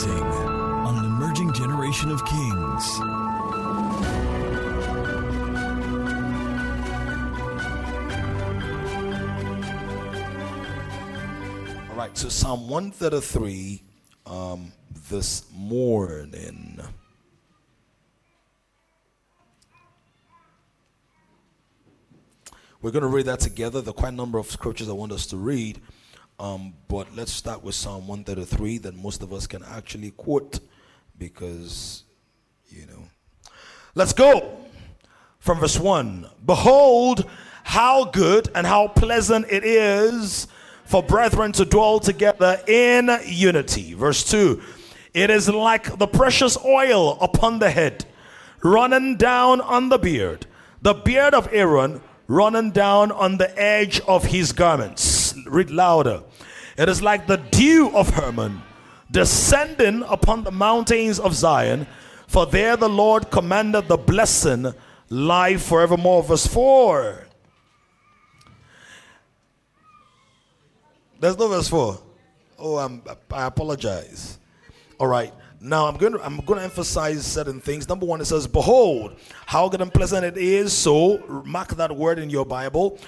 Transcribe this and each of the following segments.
Rising on an emerging generation of kings. All right, so Psalm 133 um, this morning. We're going to read that together. There are quite a number of scriptures I want us to read. Um, but let's start with Psalm 133 that most of us can actually quote because, you know. Let's go from verse 1. Behold, how good and how pleasant it is for brethren to dwell together in unity. Verse 2. It is like the precious oil upon the head, running down on the beard, the beard of Aaron running down on the edge of his garments. Read louder. It is like the dew of Hermon descending upon the mountains of Zion, for there the Lord commanded the blessing, life forevermore. Verse 4. There's no verse 4. Oh, I'm, I apologize. All right. Now I'm going to I'm going to emphasize certain things. Number one, it says, "Behold, how good and pleasant it is." So mark that word in your Bible.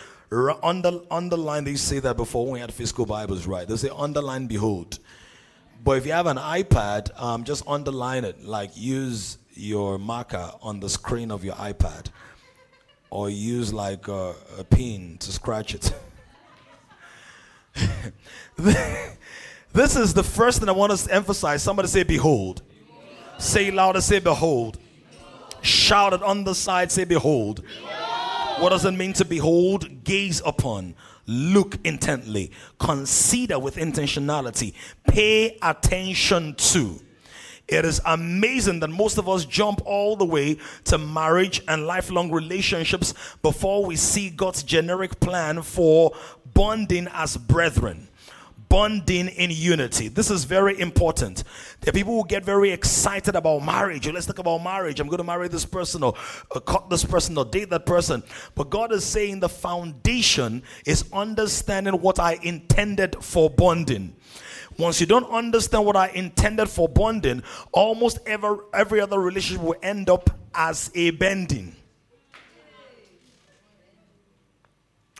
Under, underline. They say that before when we had physical Bibles, right? They say underline. Behold. But if you have an iPad, um, just underline it. Like use your marker on the screen of your iPad, or use like a, a pin to scratch it. This is the first thing I want us to emphasize. Somebody say, Behold. behold. Say louder, say, Behold. behold. Shout it on the side, say, behold. behold. What does it mean to behold? Gaze upon, look intently, consider with intentionality, pay attention to. It is amazing that most of us jump all the way to marriage and lifelong relationships before we see God's generic plan for bonding as brethren bonding in unity. This is very important. There are people who get very excited about marriage. Let's talk about marriage. I'm going to marry this person or, or cut this person or date that person. But God is saying the foundation is understanding what I intended for bonding. Once you don't understand what I intended for bonding, almost every, every other relationship will end up as a bending.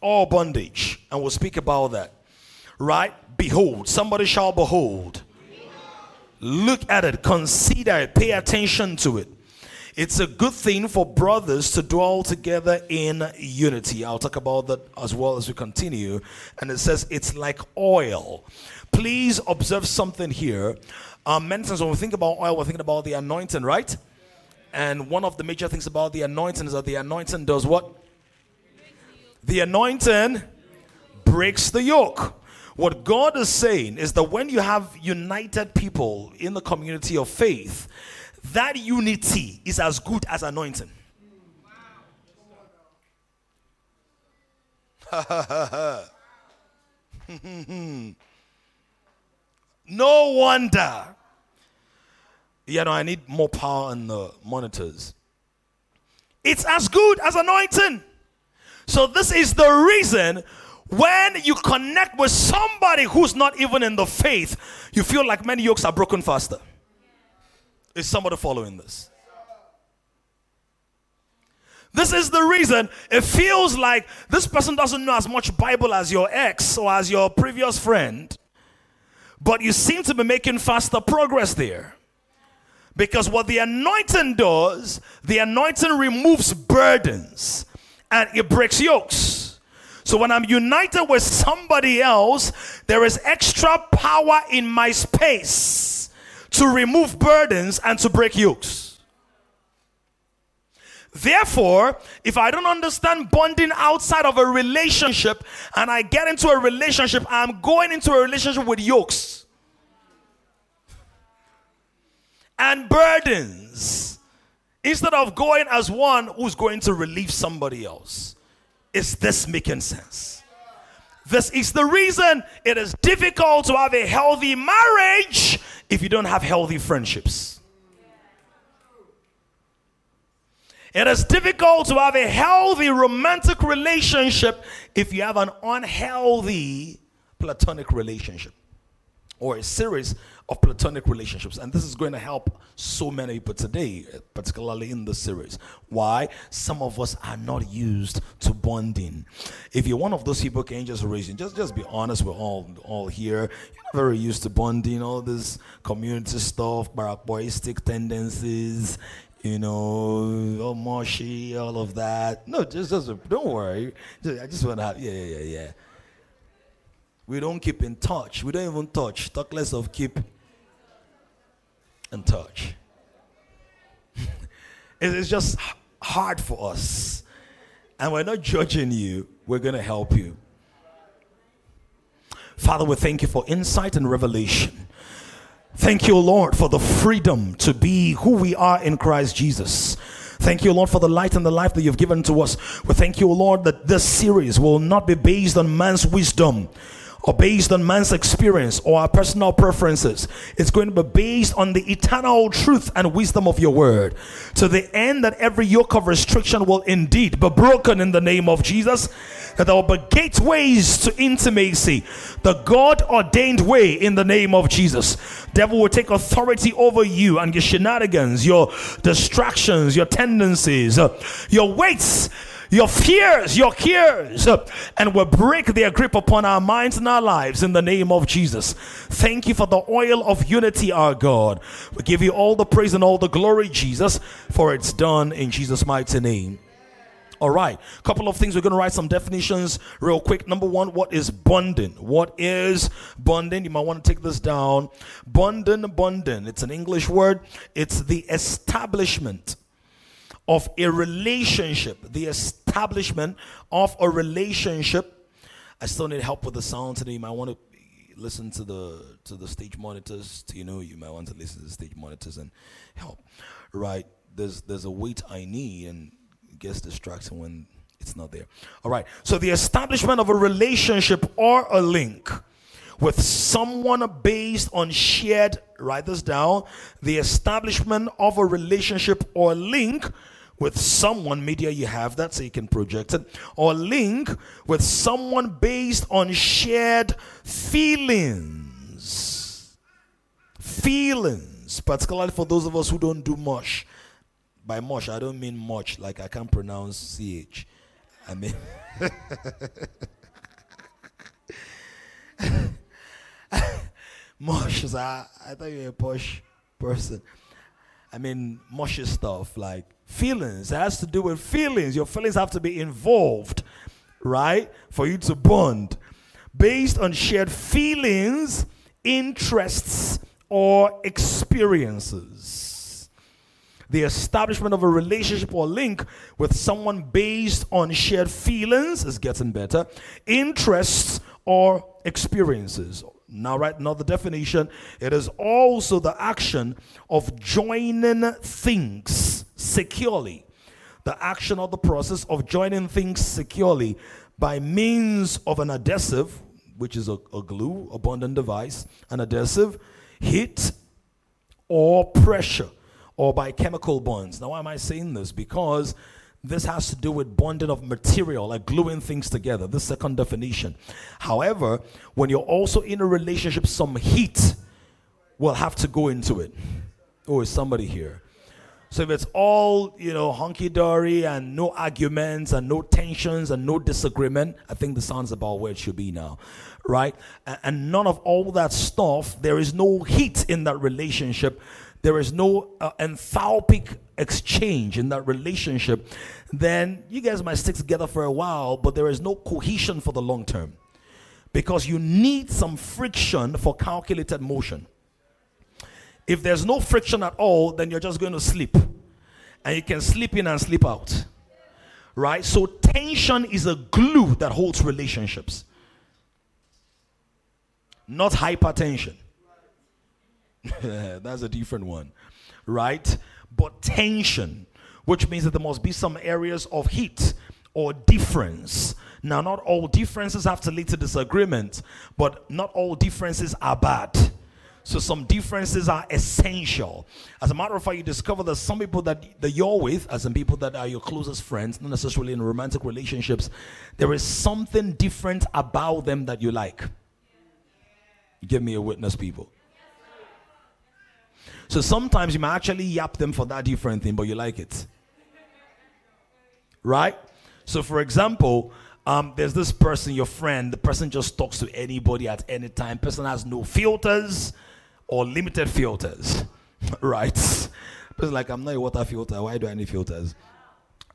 Or bondage. And we'll speak about that. Right? behold. Somebody shall behold. Look at it, consider it, pay attention to it. It's a good thing for brothers to dwell together in unity. I'll talk about that as well as we continue. And it says it's like oil. Please observe something here. Um, many times when we think about oil, we're thinking about the anointing, right? And one of the major things about the anointing is that the anointing does what? The anointing breaks the yoke. What God is saying is that when you have united people in the community of faith, that unity is as good as anointing. no wonder. You know, I need more power on the monitors. It's as good as anointing. So, this is the reason when you connect with somebody who's not even in the faith, you feel like many yokes are broken faster. Is somebody following this? This is the reason it feels like this person doesn't know as much Bible as your ex or as your previous friend, but you seem to be making faster progress there. Because what the anointing does, the anointing removes burdens and it breaks yokes. So when I'm united with somebody else, there is extra power in my space to remove burdens and to break yokes. Therefore, if I don't understand bonding outside of a relationship and I get into a relationship, I'm going into a relationship with yokes and burdens instead of going as one who's going to relieve somebody else. Is this making sense? This is the reason it is difficult to have a healthy marriage if you don't have healthy friendships. It is difficult to have a healthy romantic relationship if you have an unhealthy platonic relationship. or a series of platonic relationships. And this is going to help so many people today, uh, particularly in this series. Why? Some of us are not used to bonding. If you're one of those people, can you just raise your Just, just be honest, we're all, all here. You're not very used to bonding, all this community stuff, barackboyistic tendencies, you know, all mushy, all of that. No, just, just don't worry. Just, I just want to have, yeah, yeah, yeah, yeah. We don't keep in touch. We don't even touch. Talk less of keep in touch. it's just hard for us. And we're not judging you, we're going to help you. Father, we thank you for insight and revelation. Thank you, Lord, for the freedom to be who we are in Christ Jesus. Thank you, Lord, for the light and the life that you've given to us. We thank you, Lord, that this series will not be based on man's wisdom or based on man's experience or our personal preferences. It's going to be based on the eternal truth and wisdom of your word. To the end that every yoke of restriction will indeed be broken in the name of Jesus. That there will be gateways to intimacy, the God ordained way in the name of Jesus. Devil will take authority over you and your shenanigans, your distractions, your tendencies, uh, your weights your fears, your cares, and will break their grip upon our minds and our lives in the name of Jesus. Thank you for the oil of unity, our God. We give you all the praise and all the glory, Jesus, for it's done in Jesus' mighty name. All right, a couple of things. We're going to write some definitions real quick. Number one, what is bonding? What is bonding? You might want to take this down. Bonding, bonding. It's an English word. It's the establishment of a relationship, the establishment of a relationship. I still need help with the sound today. You might want to listen to the to the stage monitors. To, you know, you might want to listen to the stage monitors and help. Right? There's there's a weight I need, and gets distracting when it's not there. All right. So the establishment of a relationship or a link with someone based on shared. Write this down. The establishment of a relationship or link with someone, media you have that so you can project it, or link with someone based on shared feelings. Feelings, particularly for those of us who don't do much. By much, I don't mean much, like I can't pronounce CH. I mean, much. I, I thought you were a posh person. I mean, mushy stuff like feelings. It has to do with feelings. Your feelings have to be involved, right? For you to bond. Based on shared feelings, interests, or experiences. The establishment of a relationship or link with someone based on shared feelings is getting better, interests, or experiences. Now, right now, the definition it is also the action of joining things securely. The action or the process of joining things securely by means of an adhesive, which is a, a glue, a bonding device, an adhesive, heat, or pressure, or by chemical bonds. Now, why am I saying this? Because this has to do with bonding of material, like gluing things together. The second definition. However, when you're also in a relationship, some heat will have to go into it. Oh, is somebody here? So if it's all, you know, hunky dory and no arguments and no tensions and no disagreement, I think the sounds about where it should be now, right? And none of all that stuff, there is no heat in that relationship. There is no uh, enthalpic exchange in that relationship. Then you guys might stick together for a while, but there is no cohesion for the long term because you need some friction for calculated motion. If there's no friction at all, then you're just going to sleep. And you can sleep in and sleep out. Right? So tension is a glue that holds relationships. Not hypertension. That's a different one. Right? But tension, which means that there must be some areas of heat or difference. Now, not all differences have to lead to disagreement, but not all differences are bad. So some differences are essential. As a matter of fact, you discover that some people that, that you're with, as in people that are your closest friends, not necessarily in romantic relationships, there is something different about them that you like. Give me a witness, people. So sometimes you might actually yap them for that different thing, but you like it. Right? So, for example, um, there's this person, your friend, the person just talks to anybody at any time. Person has no filters or limited filters, right? Person like, I'm not a water filter. Why do I need filters?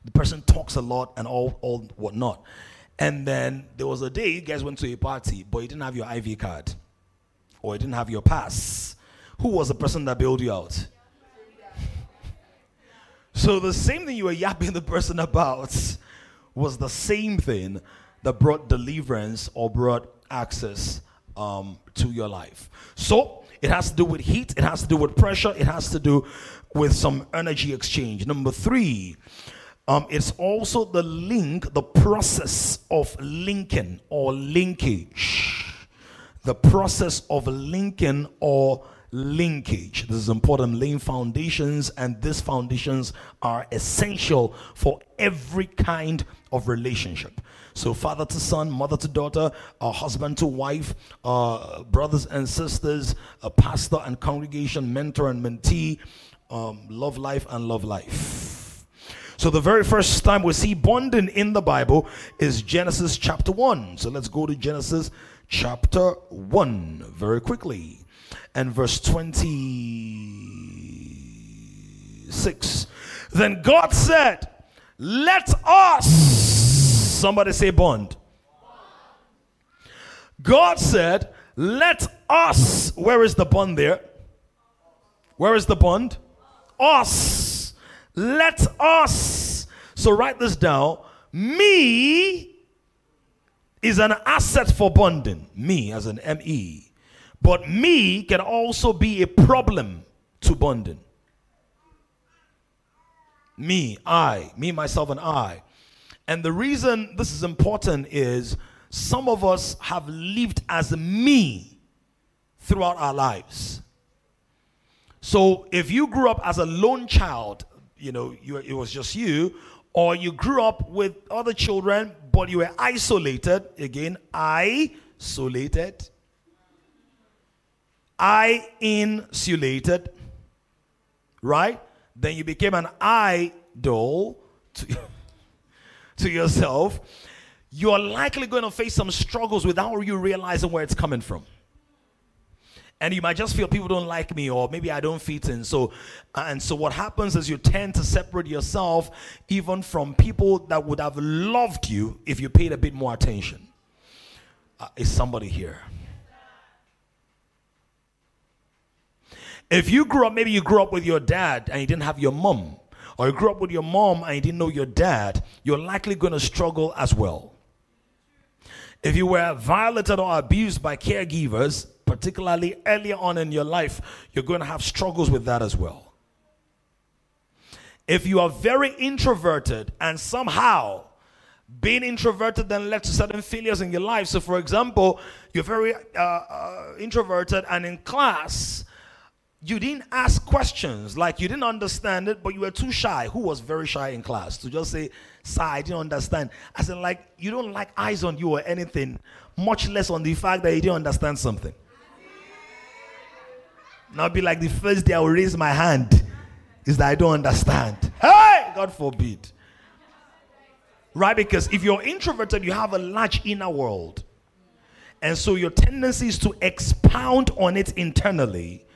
The person talks a lot and all, all whatnot. And then there was a day you guys went to a party, but you didn't have your IV card or you didn't have your pass. Who was the person that bailed you out? so the same thing you were yapping the person about was the same thing that brought deliverance or brought access um, to your life. So it has to do with heat, it has to do with pressure, it has to do with some energy exchange. Number three, um, it's also the link, the process of linking or linkage. The process of linking or linkage. This is important. Laying foundations, and these foundations are essential for every kind of relationship. So, father to son, mother to daughter, uh, husband to wife, uh, brothers and sisters, a pastor and congregation, mentor and mentee, um, love life and love life. So, the very first time we see bonding in the Bible is Genesis chapter 1. So, let's go to Genesis chapter 1 very quickly and verse 26. Then God said, Let us, somebody say bond. God said, Let us, where is the bond there? Where is the bond? Us. Let us. So write this down. Me is an asset for bonding. Me as an M E. But me can also be a problem to bonding. Me, I, me, myself, and I. And the reason this is important is some of us have lived as me throughout our lives. So if you grew up as a lone child, you know, you, it was just you, or you grew up with other children, but you were isolated, again, isolated I insulated, right? Then you became an idol to, to yourself. You're likely going to face some struggles without you realizing where it's coming from. And you might just feel people don't like me, or maybe I don't fit in. So, and so what happens is you tend to separate yourself even from people that would have loved you if you paid a bit more attention. Uh, is somebody here? If you grew up, maybe you grew up with your dad and you didn't have your mom, or you grew up with your mom and you didn't know your dad, you're likely going to struggle as well. If you were violated or abused by caregivers, particularly earlier on in your life, you're going to have struggles with that as well. If you are very introverted and somehow being introverted then led to certain failures in your life. So, for example, you're very uh, uh, introverted and in class, you didn't ask questions. Like you didn't understand it but you were too shy. Who was very shy in class to just say sir i didn't understand. I said like you don't like eyes on you or anything much less on the fact that you didn't understand something. Now be like the first day i will raise my hand is that i don't understand. Hey! God forbid. Right? Because if you're introverted you have a large inner world. And so your tendency is to expound on it internally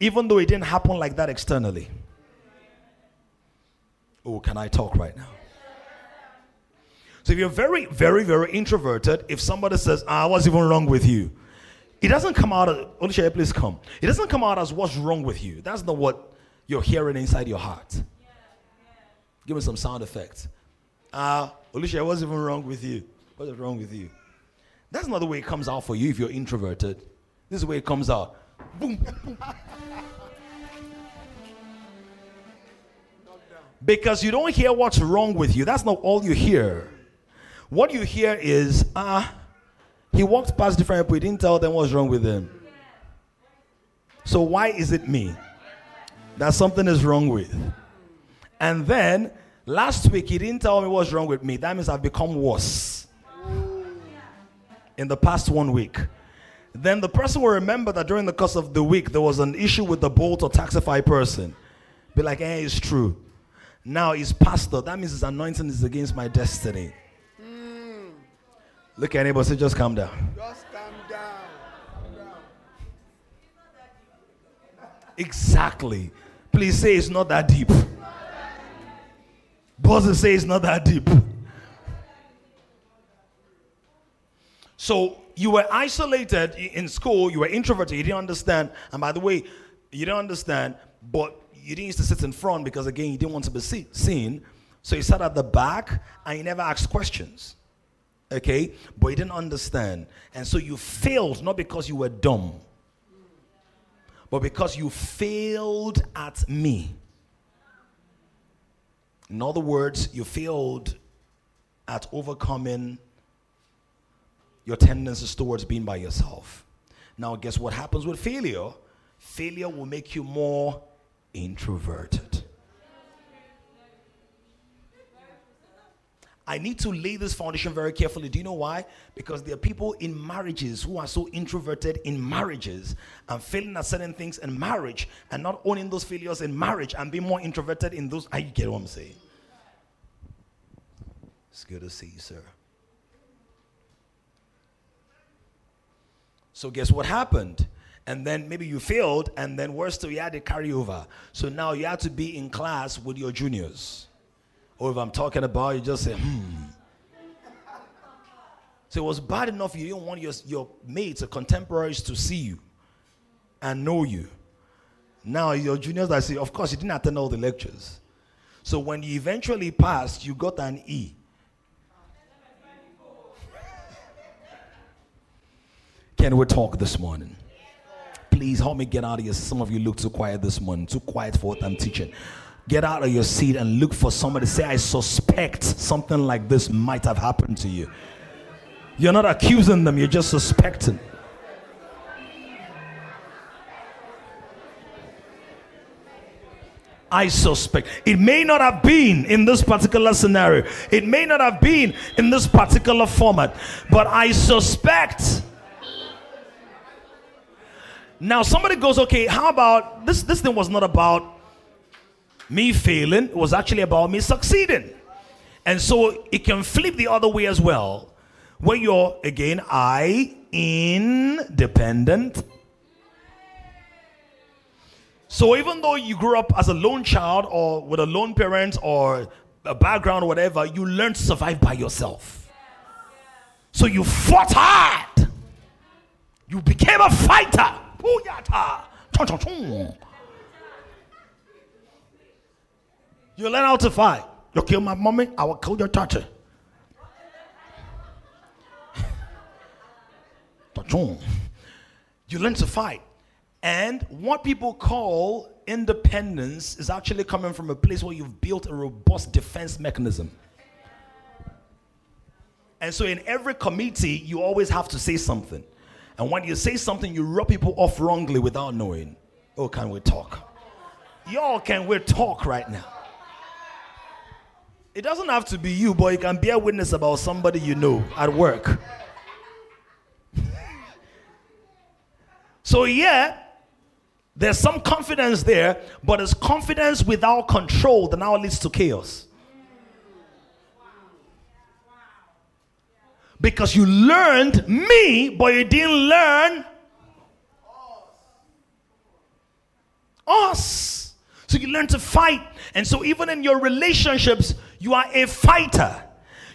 even though it didn't happen like that externally. Oh, can I talk right now? So if you're very, very, very introverted, if somebody says, ah, what's even wrong with you? It doesn't come out as, please come. It doesn't come out as what's wrong with you. That's not what you're hearing inside your heart. Give me some sound effects. Ah, uh, what's even wrong with you? What is wrong with you? That's not the way it comes out for you if you're introverted. This is the way it comes out. Boom, boom. Because you don't hear what's wrong with you. That's not all you hear. What you hear is, ah, uh, he walked past different people. He didn't tell them what's wrong with them. So why is it me? That something is wrong with. And then last week he didn't tell me what's wrong with me. That means I've become worse. In the past one week. Then the person will remember that during the course of the week there was an issue with the Bolt or Taxify person. Be like, eh, it's true. Now he's pastor. That means his anointing is against my destiny. Look at anybody say, just calm down. Just calm down. Exactly. Please say it's not that deep. Bosses say it's not that deep. So you were isolated in school, you were introverted, you didn't understand. And by the way, you didn't understand, but you didn't used to sit in front because again, you didn't want to be see- seen. So you sat at the back and you never asked questions. Okay? But you didn't understand. And so you failed not because you were dumb, but because you failed at me. In other words, you failed at overcoming your tendencies towards being by yourself. Now, guess what happens with failure? Failure will make you more introverted. I need to lay this foundation very carefully. Do you know why? Because there are people in marriages who are so introverted in marriages and failing at certain things in marriage and not owning those failures in marriage and being more introverted in those. I get what I'm saying. It's good to see you, sir. So guess what happened? And then maybe you failed, and then worse still, you had to carry over. So now you have to be in class with your juniors. Or if I'm talking about, you just say, hmm. So it was bad enough you didn't want your, your mates or contemporaries to see you and know you. Now your juniors I say, of course, you didn't attend all the lectures. So when you eventually passed, you got an E. Can we talk this morning? Please help me get out of here. Some of you look too quiet this morning, too quiet for what I'm teaching. Get out of your seat and look for somebody. Say, I suspect something like this might have happened to you. You're not accusing them, you're just suspecting. I suspect. It may not have been in this particular scenario, it may not have been in this particular format, but I suspect. Now, somebody goes, okay, how about this? This thing was not about me failing, it was actually about me succeeding. And so it can flip the other way as well, where you're again, I independent. So even though you grew up as a lone child or with a lone parent or a background or whatever, you learned to survive by yourself. So you fought hard. You became a fighter. You learn how to fight. You kill my mommy, I will kill your daughter. you learn to fight. And what people call independence is actually coming from a place where you've built a robust defense mechanism. And so, in every committee, you always have to say something. And when you say something, you rub people off wrongly without knowing. Oh, can we talk? Y'all, can we talk right now? It doesn't have to be you, but you can bear witness about somebody you know at work. so, yeah, there's some confidence there, but it's confidence without control that now leads to chaos. Because you learned me, but you didn't learn us. So you learn to fight. And so, even in your relationships, you are a fighter.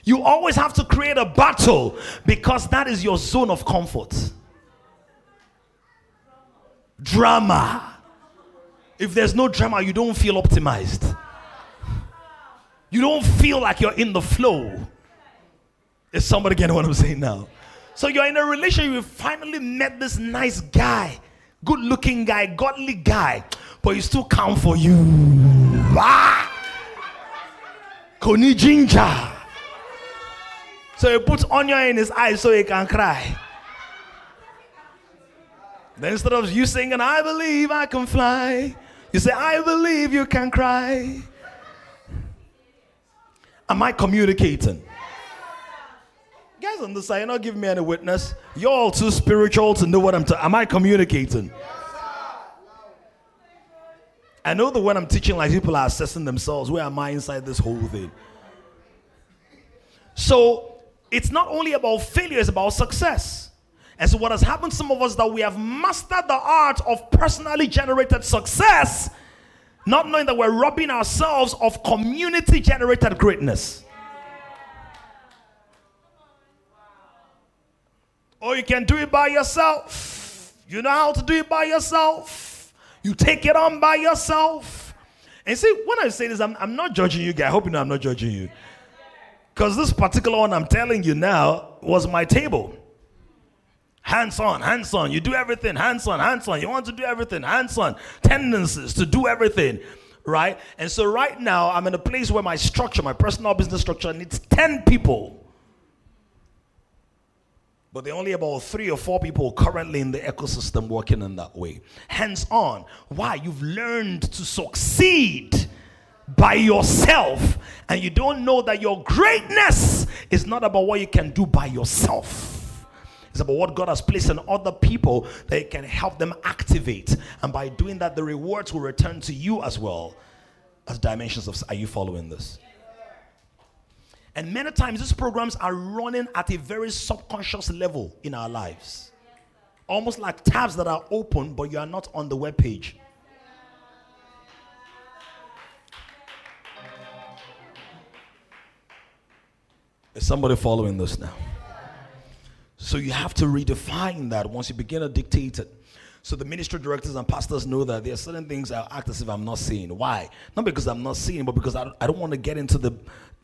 You always have to create a battle because that is your zone of comfort. Drama. If there's no drama, you don't feel optimized. You don't feel like you're in the flow. Is somebody getting what I'm saying now? So you're in a relationship, you finally met this nice guy, good looking guy, godly guy, but he still count for you. Ah! Koni ginger. So he puts onion in his eyes so he can cry. Then instead of you singing, I believe I can fly, you say, I believe you can cry. Am I communicating? Guys on the side, you're not giving me any witness. You're all too spiritual to know what I'm talking. Am I communicating? I know that when I'm teaching, like people are assessing themselves, where am I inside this whole thing? So it's not only about failure, it's about success. And so, what has happened to some of us that we have mastered the art of personally generated success, not knowing that we're robbing ourselves of community generated greatness. Or you can do it by yourself. You know how to do it by yourself. You take it on by yourself. And see, when I say this, I'm, I'm not judging you guys. I hope you know I'm not judging you. Because this particular one I'm telling you now was my table. Hands on, hands on. You do everything, hands on, hands on. You want to do everything, hands on. Tendencies to do everything, right? And so right now, I'm in a place where my structure, my personal business structure, needs 10 people. But there are only about three or four people currently in the ecosystem working in that way. Hands on. Why? You've learned to succeed by yourself, and you don't know that your greatness is not about what you can do by yourself. It's about what God has placed in other people that it can help them activate. And by doing that, the rewards will return to you as well as dimensions of. Are you following this? And many times these programs are running at a very subconscious level in our lives. Almost like tabs that are open, but you are not on the web page. Is somebody following this now? So you have to redefine that once you begin to dictate it. So the ministry directors and pastors know that there are certain things I act as if I'm not seeing. Why? Not because I'm not seeing, but because I I don't want to get into the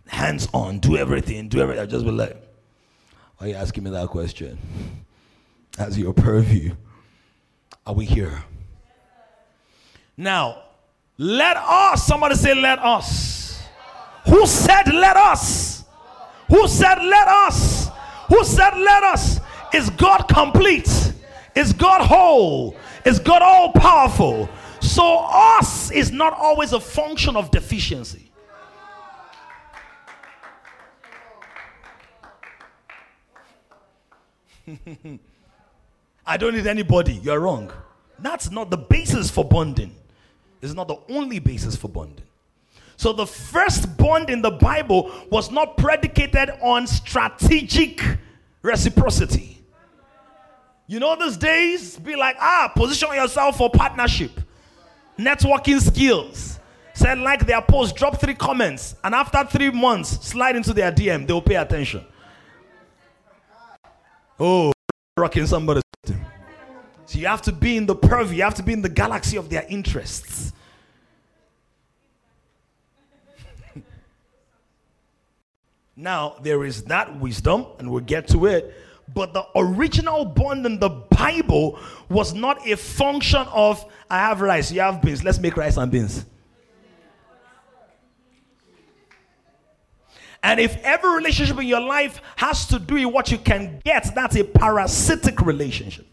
hands on, do everything, do everything. I just be like, why are you asking me that question? As your purview. Are we here? Now, let us, somebody say, let us. Who said, let us? Who said, let us? Who said, let us? Is God complete? Is God whole? Is God all powerful? So, us is not always a function of deficiency. I don't need anybody. You're wrong. That's not the basis for bonding. It's not the only basis for bonding. So the first bond in the Bible was not predicated on strategic reciprocity. You know, these days, be like, ah, position yourself for partnership, networking skills. Said like their post, drop three comments, and after three months, slide into their DM, they'll pay attention. Oh, rocking somebody's. So you have to be in the purview, you have to be in the galaxy of their interests. now, there is that wisdom, and we'll get to it. But the original bond in the Bible was not a function of I have rice, you have beans, let's make rice and beans. And if every relationship in your life has to do with what you can get, that's a parasitic relationship.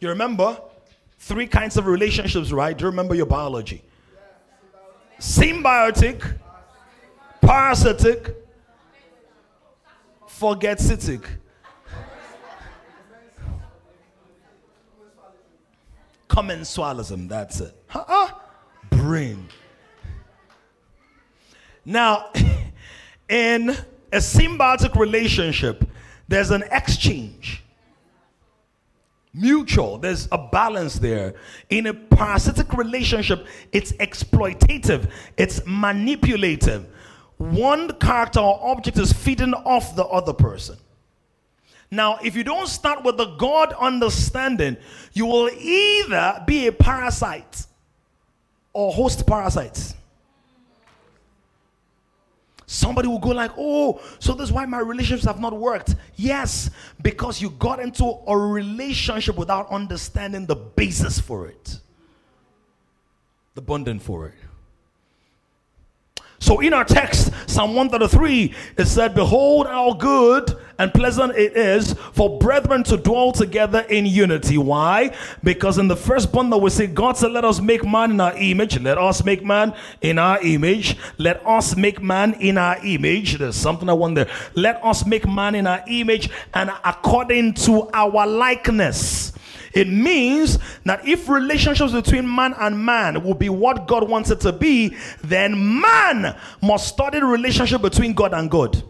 You remember three kinds of relationships, right? Do you remember your biology? Symbiotic, parasitic, forgetsitic. Commensalism, that's it. Huh? Brain. Now, in a symbiotic relationship, there's an exchange. Mutual, there's a balance there. In a parasitic relationship, it's exploitative, it's manipulative. One character or object is feeding off the other person. Now, if you don't start with the God understanding, you will either be a parasite or host parasites. Somebody will go like, "Oh, so that's why my relationships have not worked." Yes, because you got into a relationship without understanding the basis for it. The bonding for it. So in our text, Psalm 133, it said, Behold how good and pleasant it is for brethren to dwell together in unity. Why? Because in the first bundle we say, God said, Let us make man in our image. Let us make man in our image. Let us make man in our image. There's something I wonder. Let us make man in our image and according to our likeness. It means that if relationships between man and man will be what God wants it to be, then man must study the relationship between God and God.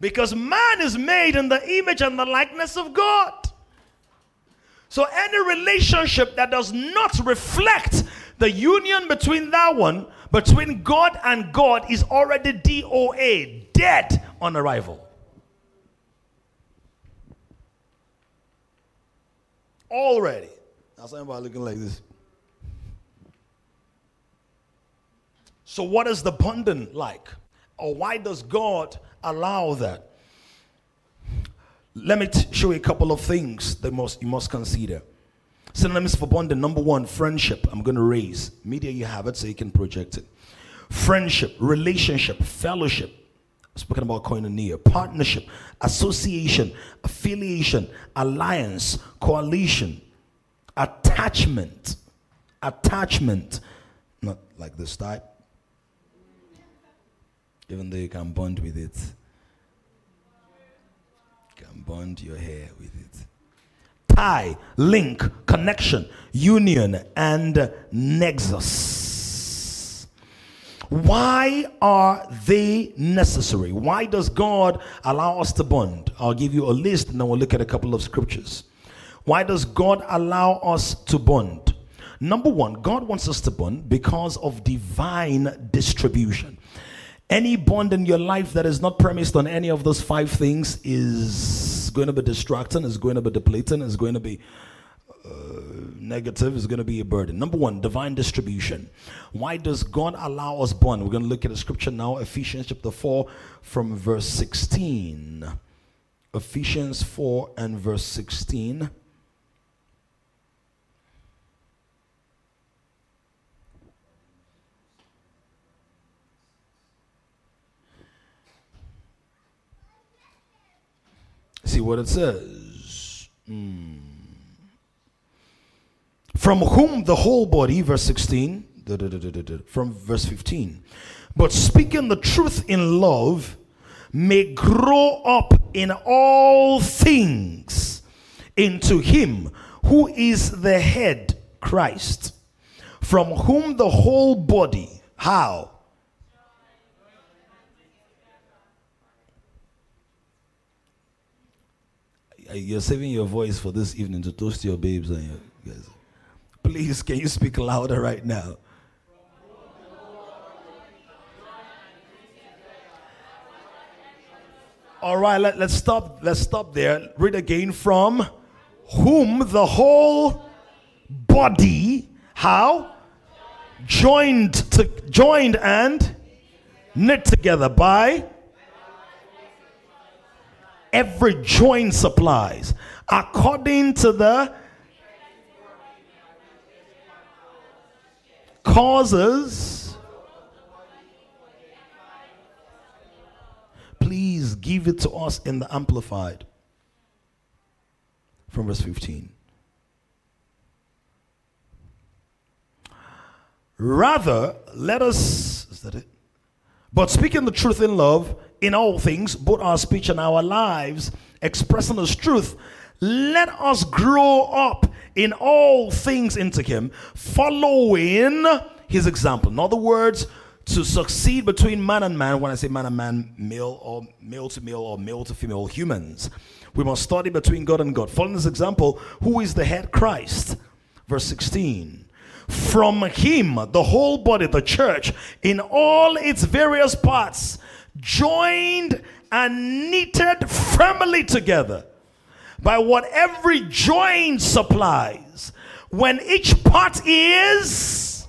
Because man is made in the image and the likeness of God. So any relationship that does not reflect the union between that one, between God and God, is already DOA, dead on arrival. Already. Now somebody looking like this. So what is the bonding like? Or why does God allow that? Let me t- show you a couple of things that must, you must consider. Synonyms for bonding. Number one, friendship. I'm going to raise. Media, you have it so you can project it. Friendship, relationship, fellowship. Speaking about koinonia, partnership, association, affiliation, alliance, coalition, attachment. Attachment. Not like this type even though you can bond with it. Bond your hair with it. Tie, link, connection, union, and nexus. Why are they necessary? Why does God allow us to bond? I'll give you a list and then we'll look at a couple of scriptures. Why does God allow us to bond? Number one, God wants us to bond because of divine distribution. Any bond in your life that is not premised on any of those five things is going to be distracting, it's going to be depleting, it's going to be uh, negative, it's going to be a burden. Number one, divine distribution. Why does God allow us born? We're going to look at the scripture now, Ephesians chapter 4 from verse 16. Ephesians 4 and verse 16. See what it says. Mm. From whom the whole body, verse 16, from verse 15, but speaking the truth in love, may grow up in all things into him who is the head, Christ, from whom the whole body, how? Uh, you're saving your voice for this evening to toast your babes and your guys. Please, can you speak louder right now? All right, let, let's stop. Let's stop there. Read again from whom the whole body how joined to joined and knit together by every joint supplies according to the causes. Please give it to us in the Amplified from verse 15. Rather, let us, is that it? But speaking the truth in love, in all things, both our speech and our lives, expressing His truth, let us grow up in all things into Him, following His example. In other words, to succeed between man and man, when I say man and man, male or male to male or male to female humans, we must study between God and God. Following this example, who is the head? Christ. Verse 16. From him, the whole body, the church, in all its various parts, joined and knitted firmly together by what every joint supplies. When each part is,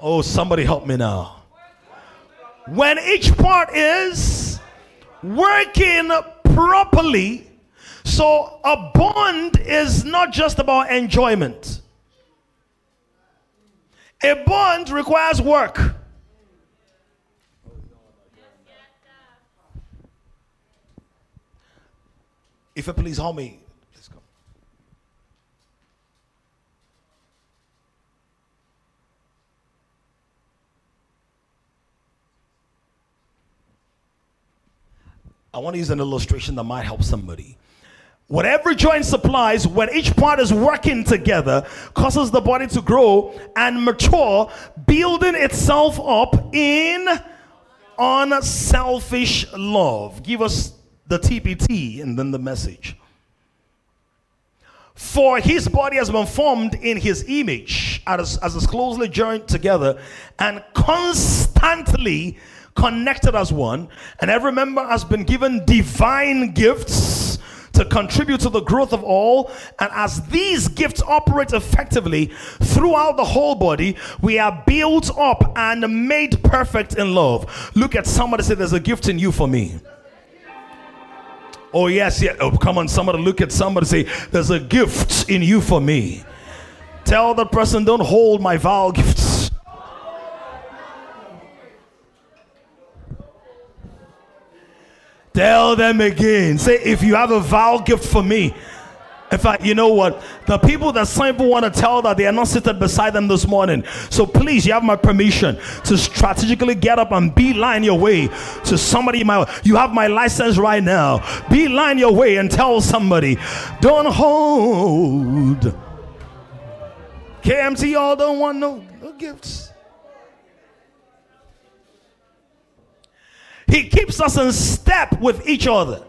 oh, somebody help me now. When each part is working properly, so a bond is not just about enjoyment. A bond requires work. If you please help me, let's go. I want to use an illustration that might help somebody. Whatever joint supplies, when each part is working together, causes the body to grow and mature, building itself up in unselfish love. Give us the TPT and then the message. For his body has been formed in his image as, as closely joined together and constantly connected as one. And every member has been given divine gifts to contribute to the growth of all. And as these gifts operate effectively throughout the whole body, we are built up and made perfect in love. Look at somebody say, There's a gift in you for me. Oh, yes, yeah. Oh, come on, somebody look at somebody say, There's a gift in you for me. Tell the person, Don't hold my vile gifts. Tell them again. Say, If you have a vow gift for me, in fact, you know what? The people that some people want to tell that they are not seated beside them this morning. So please, you have my permission to strategically get up and beeline your way to somebody. My, you have my license right now. Beeline your way and tell somebody, don't hold. KMT, y'all don't want no, no gifts. He keeps us in step with each other.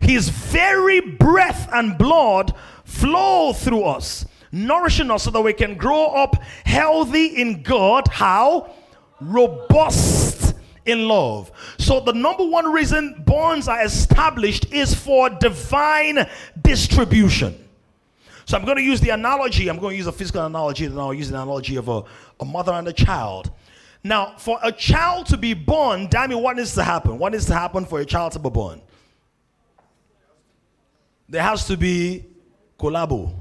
His very breath and blood flow through us, nourishing us so that we can grow up healthy in God. How? Robust in love. So, the number one reason bonds are established is for divine distribution. So, I'm going to use the analogy, I'm going to use a physical analogy, and I'll use the analogy of a, a mother and a child. Now, for a child to be born, damn it, what needs to happen? What needs to happen for a child to be born? There has to be collabo.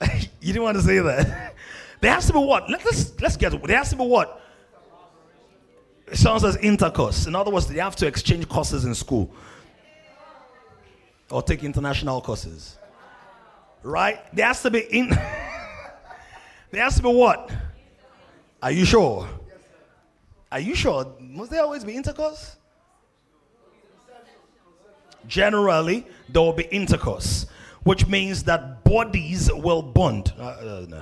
you didn't want to say that. There has to be what? Let, us let's get. There has to be what? It sounds as intercourse. In other words, they have to exchange courses in school or take international courses. Right? There has to be in. there has to be what? Are you sure? Are you sure? Must there always be intercourse? Generally, there will be intercourse, which means that bodies will bond. Uh, uh, no.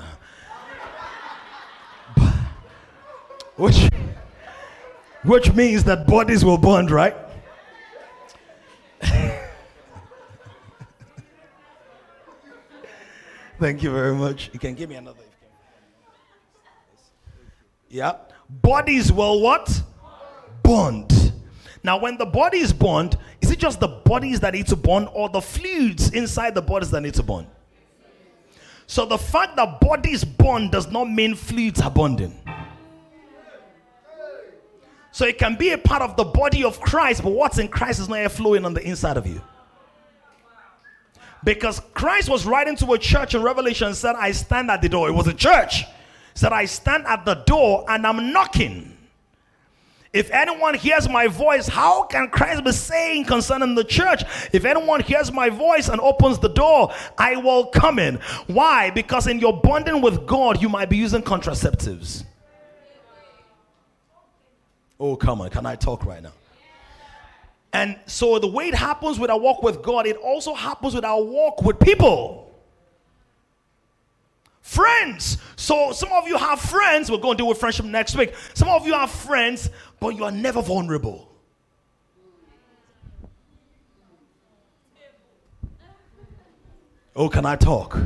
which, which means that bodies will bond, right? Thank you very much. You can give me another. Yeah. Bodies will what? Bond. Now, when the body is bond, is it just the bodies that need to bond or the fluids inside the bodies that need to bond? So the fact that bodies bond does not mean fluids are bonding. So it can be a part of the body of Christ, but what's in Christ is not air flowing on the inside of you. Because Christ was writing to a church in Revelation said, I stand at the door. It was a church. Said, I stand at the door and I'm knocking. If anyone hears my voice, how can Christ be saying concerning the church? If anyone hears my voice and opens the door, I will come in. Why? Because in your bonding with God, you might be using contraceptives. Oh, come on. Can I talk right now? And so the way it happens with our walk with God, it also happens with our walk with people. Friends. So some of you have friends. We're going to deal with friendship next week. Some of you have friends, but you are never vulnerable. Oh, can I talk?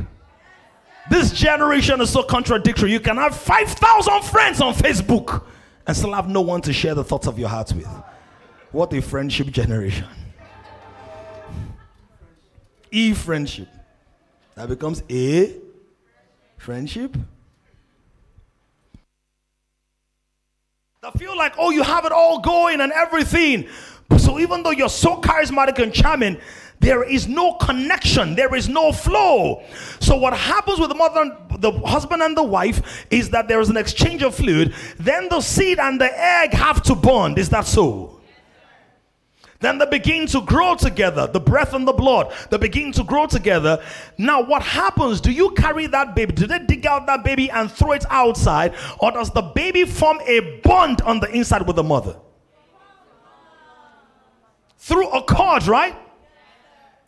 This generation is so contradictory. You can have 5,000 friends on Facebook and still have no one to share the thoughts of your heart with. What a friendship generation. E friendship. That becomes a friendship. They feel like, oh, you have it all going and everything. So even though you're so charismatic and charming, there is no connection, there is no flow. So what happens with the mother, the husband and the wife is that there is an exchange of fluid. Then the seed and the egg have to bond. Is that so? Then they begin to grow together, the breath and the blood. They begin to grow together. Now, what happens? Do you carry that baby? Do they dig out that baby and throw it outside? Or does the baby form a bond on the inside with the mother? Through a cord, right?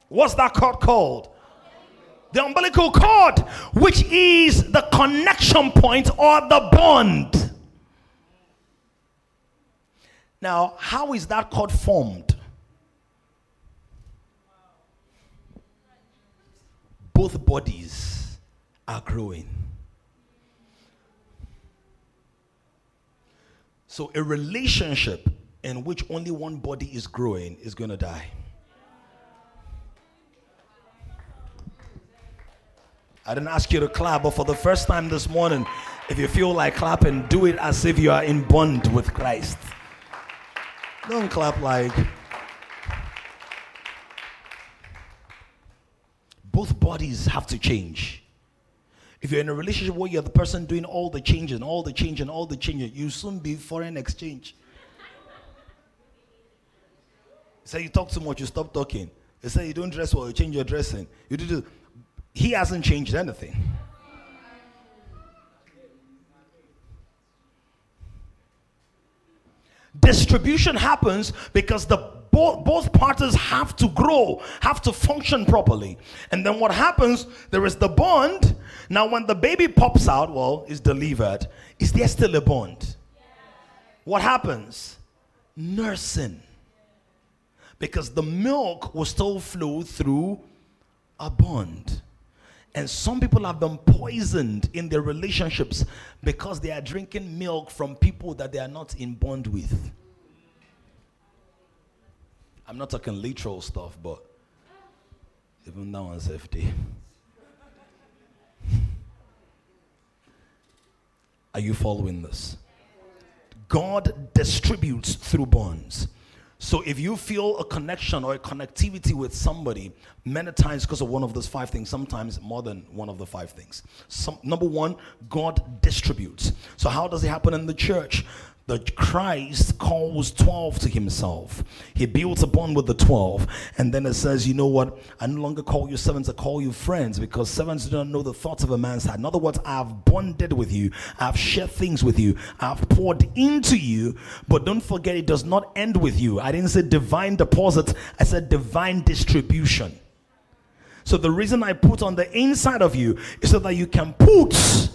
What's that cord called? The umbilical cord, which is the connection point or the bond. Now, how is that cord formed? Both bodies are growing. So, a relationship in which only one body is growing is going to die. I didn't ask you to clap, but for the first time this morning, if you feel like clapping, do it as if you are in bond with Christ. Don't clap like. Both bodies have to change. If you're in a relationship where you're the person doing all the changes and all the change and all the changes, you soon be foreign exchange. Say you talk too much, you stop talking. They say you don't dress well, you change your dressing. You do. He hasn't changed anything. Distribution happens because the both, both parties have to grow, have to function properly. And then what happens? There is the bond. Now, when the baby pops out, well, is delivered, is there still a bond? What happens? Nursing. Because the milk will still flow through a bond. And some people have been poisoned in their relationships because they are drinking milk from people that they are not in bond with. I'm not talking literal stuff, but even that one's FD. Are you following this? God distributes through bonds. So if you feel a connection or a connectivity with somebody, many times because of one of those five things, sometimes more than one of the five things. Some, number one, God distributes. So how does it happen in the church? Christ calls 12 to himself. He builds a bond with the 12. And then it says, you know what? I no longer call you servants, I call you friends because servants do not know the thoughts of a man's heart. In other words, I've bonded with you. I've shared things with you. I've poured into you. But don't forget, it does not end with you. I didn't say divine deposit. I said divine distribution. So the reason I put on the inside of you is so that you can put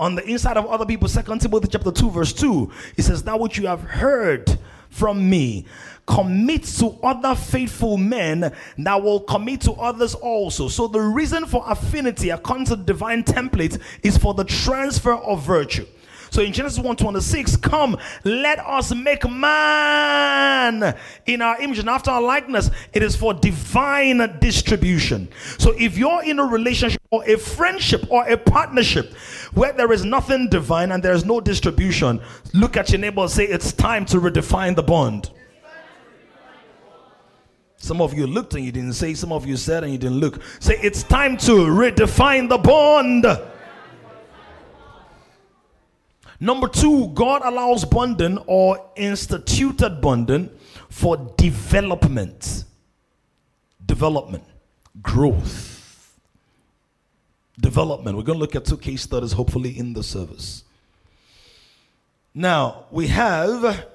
on the inside of other people. Second Timothy chapter 2, verse 2. It says, That which you have heard from me, commit to other faithful men that will commit to others also. So the reason for affinity, according to divine template, is for the transfer of virtue. So in Genesis 1:26, come, let us make man in our image and after our likeness. It is for divine distribution. So if you're in a relationship or a friendship or a partnership where there is nothing divine and there is no distribution, look at your neighbor and say, It's time to redefine the bond. Some of you looked and you didn't say, some of you said and you didn't look. Say, It's time to redefine the bond. Number two, God allows bonding or instituted bonding for development. Development, growth, development. We're going to look at two case studies, hopefully, in the service. Now, we have.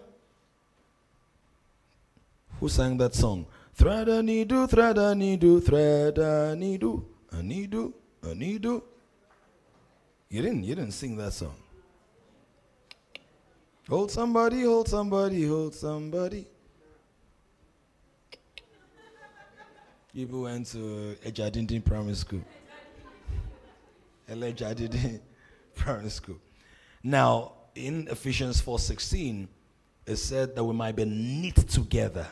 Who sang that song? Thread a needle, thread a needle, thread a needle, a needle, a needle. You didn't, you didn't sing that song. Hold somebody, hold somebody, hold somebody. People went to Ejadindin Primary School. Ejadindin Primary School. Now, in Ephesians 4.16, it said that we might be knit together,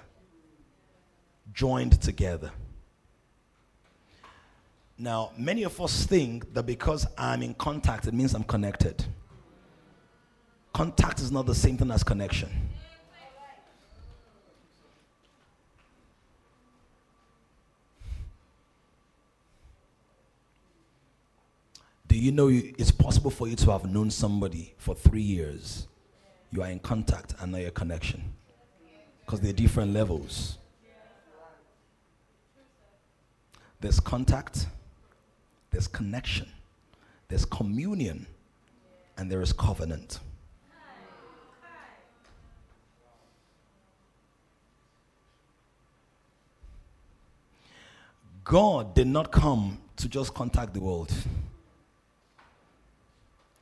joined together. Now, many of us think that because I'm in contact, it means I'm connected. Contact is not the same thing as connection. Do you know it's possible for you to have known somebody for three years? You are in contact and not a connection. Because they're different levels. There's contact, there's connection, there's communion, and there is covenant. God did not come to just contact the world.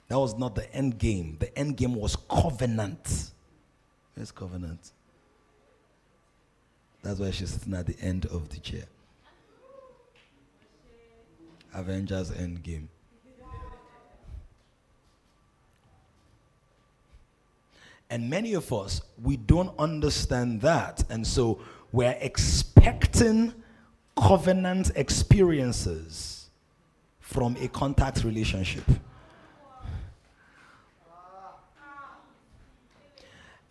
That was not the end game. The end game was covenant. Where's covenant? That's why she's sitting at the end of the chair. Avengers end game. And many of us, we don't understand that. And so we're expecting covenant experiences from a contact relationship.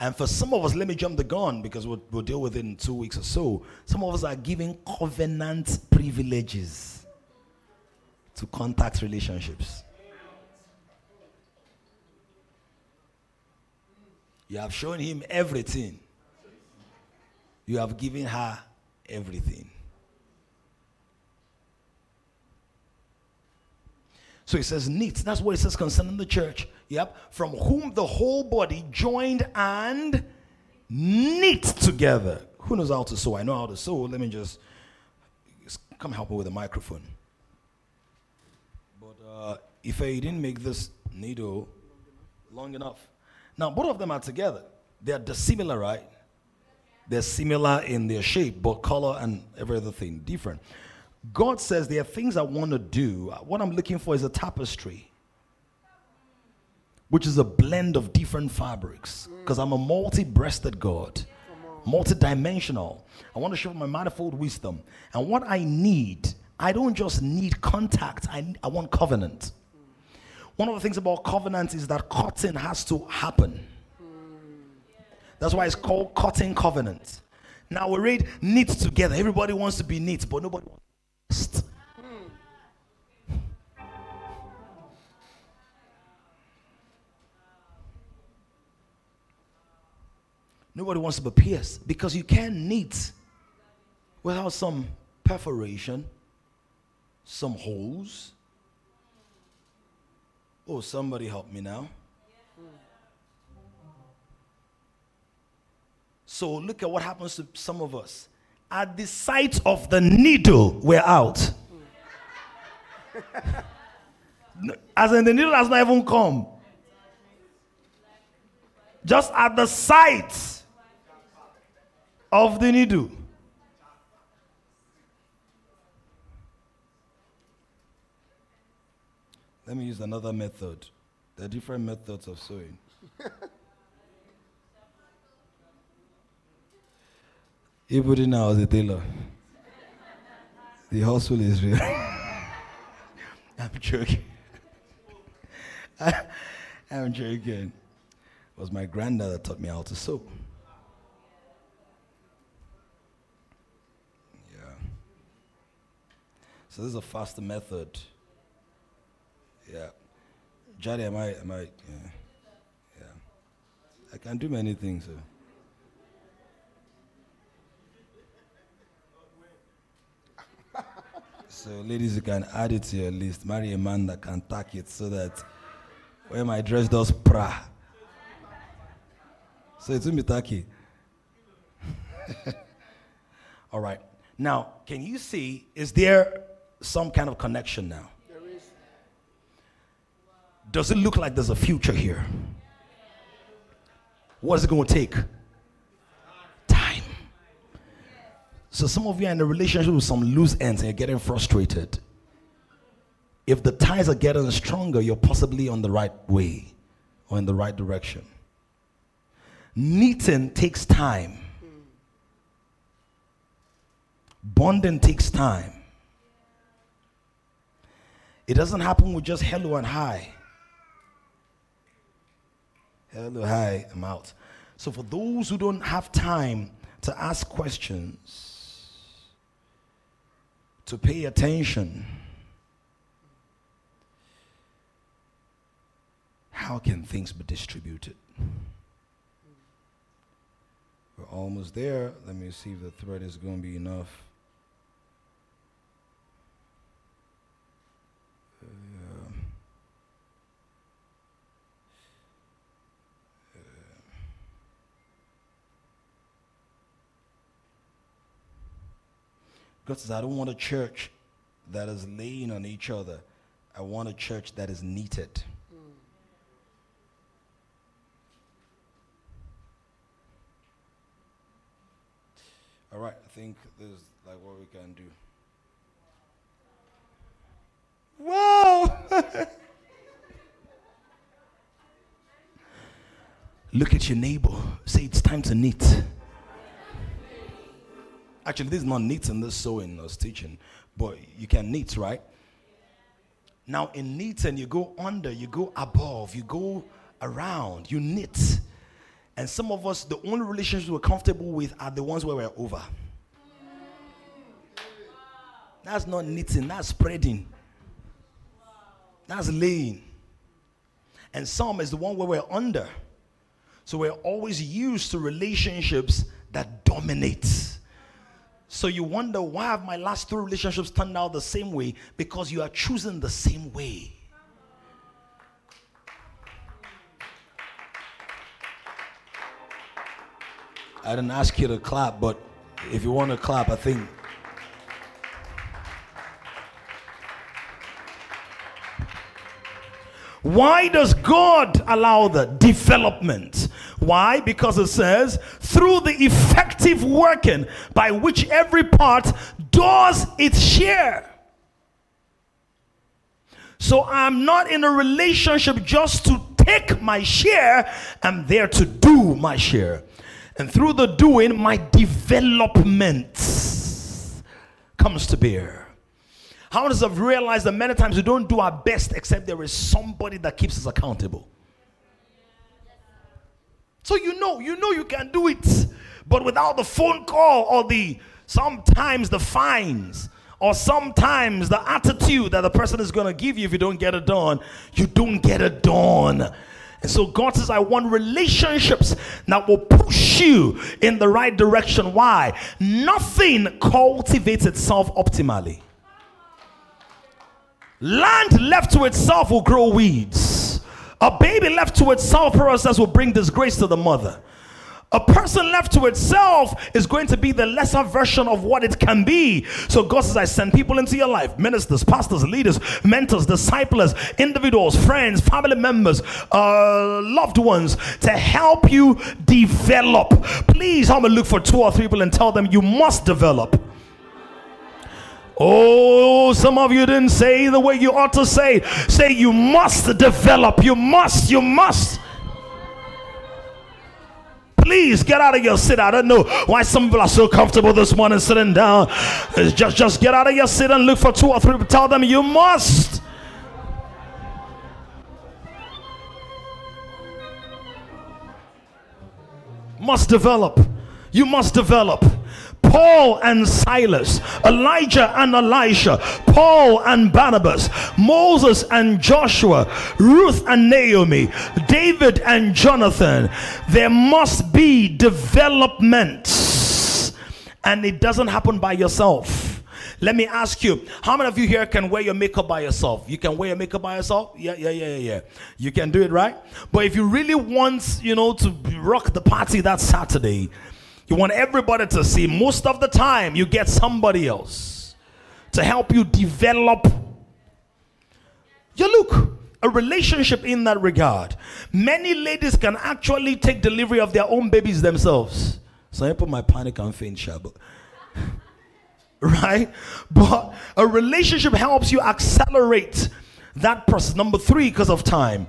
And for some of us, let me jump the gun because we'll, we'll deal with it in two weeks or so. Some of us are giving covenant privileges to contact relationships. You have shown him everything. You have given her everything. So he says neat. That's what it says concerning the church. Yep. From whom the whole body joined and knit together. Who knows how to sew? I know how to sew. Let me just, just come help me with the microphone. But uh, if I didn't make this needle long enough. Now, both of them are together. They are dissimilar, right? They're similar in their shape, but color and every other thing different. God says there are things I want to do. What I'm looking for is a tapestry, which is a blend of different fabrics. Because I'm a multi breasted God, multi dimensional. I want to show my manifold wisdom. And what I need, I don't just need contact, I, I want covenant. One of the things about covenant is that cutting has to happen. That's why it's called cutting covenant. Now we read knit together. Everybody wants to be knit, but nobody wants Hmm. Nobody wants to be pierced because you can't knit without some perforation, some holes. Oh, somebody help me now. So look at what happens to some of us. At the sight of the needle, we're out. As in, the needle has not even come. Just at the sight of the needle. Let me use another method. There are different methods of sewing. Everybody now is a tailor. The hustle is real. I'm joking. I'm joking. It was my granddad that taught me how to sew. Yeah. So this is a faster method. Yeah. Johnny, am I, am I, yeah. Yeah. I can do many things. So. So, ladies, you can add it to your list. Marry a man that can tack it so that when my dress does pra. So it will be tacky. All right. Now, can you see, is there some kind of connection now? There is. Does it look like there's a future here? What is it going to take? So some of you are in a relationship with some loose ends and you're getting frustrated. If the ties are getting stronger, you're possibly on the right way or in the right direction. Knitting takes time. Bonding takes time. It doesn't happen with just hello and hi. Hello, hi, I'm out. So, for those who don't have time to ask questions, to pay attention. How can things be distributed? We're almost there. Let me see if the thread is going to be enough. God says, I don't want a church that is laying on each other. I want a church that is knitted. Mm. All right, I think this is like what we can do. Wow! Look at your neighbor. Say it's time to knit. Actually, this is not knitting, this sewing I was teaching, but you can knit, right? Now, in knitting, you go under, you go above, you go around, you knit. And some of us, the only relationships we're comfortable with are the ones where we're over. That's not knitting, that's spreading. That's laying. And some is the one where we're under. So we're always used to relationships that dominate. So you wonder why have my last two relationships turned out the same way? Because you are choosing the same way. I didn't ask you to clap, but if you want to clap, I think Why does God allow the development? Why? Because it says, through the effective working by which every part does its share. So I'm not in a relationship just to take my share, I'm there to do my share. And through the doing, my development comes to bear. How does have realized that many times we don't do our best except there is somebody that keeps us accountable. So you know, you know you can do it, but without the phone call or the sometimes the fines or sometimes the attitude that the person is going to give you if you don't get it done, you don't get it done. And so God says, I want relationships that will push you in the right direction. Why? Nothing cultivates itself optimally. Land left to itself will grow weeds. A baby left to itself, process will bring disgrace to the mother. A person left to itself is going to be the lesser version of what it can be. So God says, I send people into your life ministers, pastors, leaders, mentors, disciples, individuals, friends, family members, uh, loved ones to help you develop. Please, I'm going to look for two or three people and tell them you must develop. Oh, some of you didn't say the way you ought to say. Say you must develop. You must. You must. Please get out of your sit. I don't know why some people are so comfortable this morning sitting down. Just, just get out of your sit and look for two or three. Tell them you must. Must develop. You must develop. Paul and Silas, Elijah and Elisha, Paul and Barnabas, Moses and Joshua, Ruth and Naomi, David and Jonathan. There must be developments, and it doesn't happen by yourself. Let me ask you, how many of you here can wear your makeup by yourself? You can wear your makeup by yourself? Yeah, yeah, yeah, yeah. You can do it, right? But if you really want, you know, to rock the party that Saturday, you want everybody to see. Most of the time, you get somebody else to help you develop your look. A relationship in that regard. Many ladies can actually take delivery of their own babies themselves. So I put my panic on faint right? But a relationship helps you accelerate that process. Number three, because of time,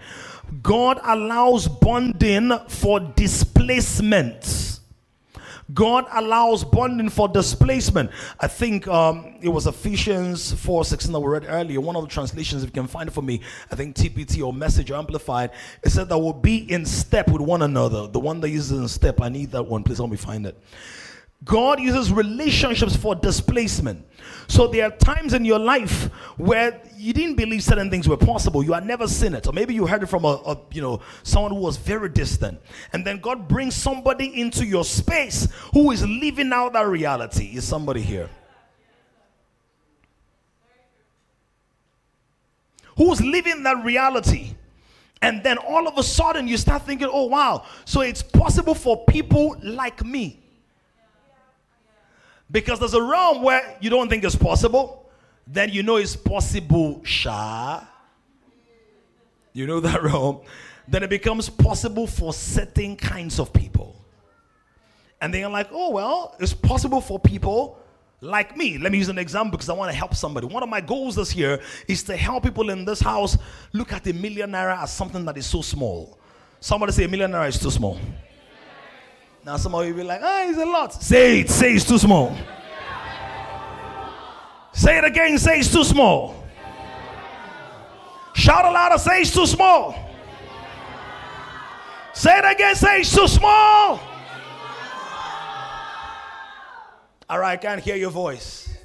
God allows bonding for displacement. God allows bonding for displacement. I think um, it was Ephesians 4 16 that we read earlier. One of the translations, if you can find it for me, I think TPT or Message or Amplified, it said that we'll be in step with one another. The one that uses in step, I need that one. Please help me find it. God uses relationships for displacement. So there are times in your life where you didn't believe certain things were possible. You had never seen it, or maybe you heard it from a, a, you know someone who was very distant, and then God brings somebody into your space who is living out that reality. Is somebody here? Who's living that reality? And then all of a sudden you start thinking, oh wow, so it's possible for people like me. Because there's a realm where you don't think it's possible, then you know it's possible, Sha. You know that realm? Then it becomes possible for certain kinds of people. And then you're like, oh, well, it's possible for people like me. Let me use an example because I want to help somebody. One of my goals this year is to help people in this house look at a millionaire as something that is so small. Somebody say a millionaire is too small. Now some of you be like, ah, it's a lot. Say it, say it's too small. Say it again, say it's too small. Shout aloud say it's too small. Say it again, say it's too small. All right, I can't hear your voice.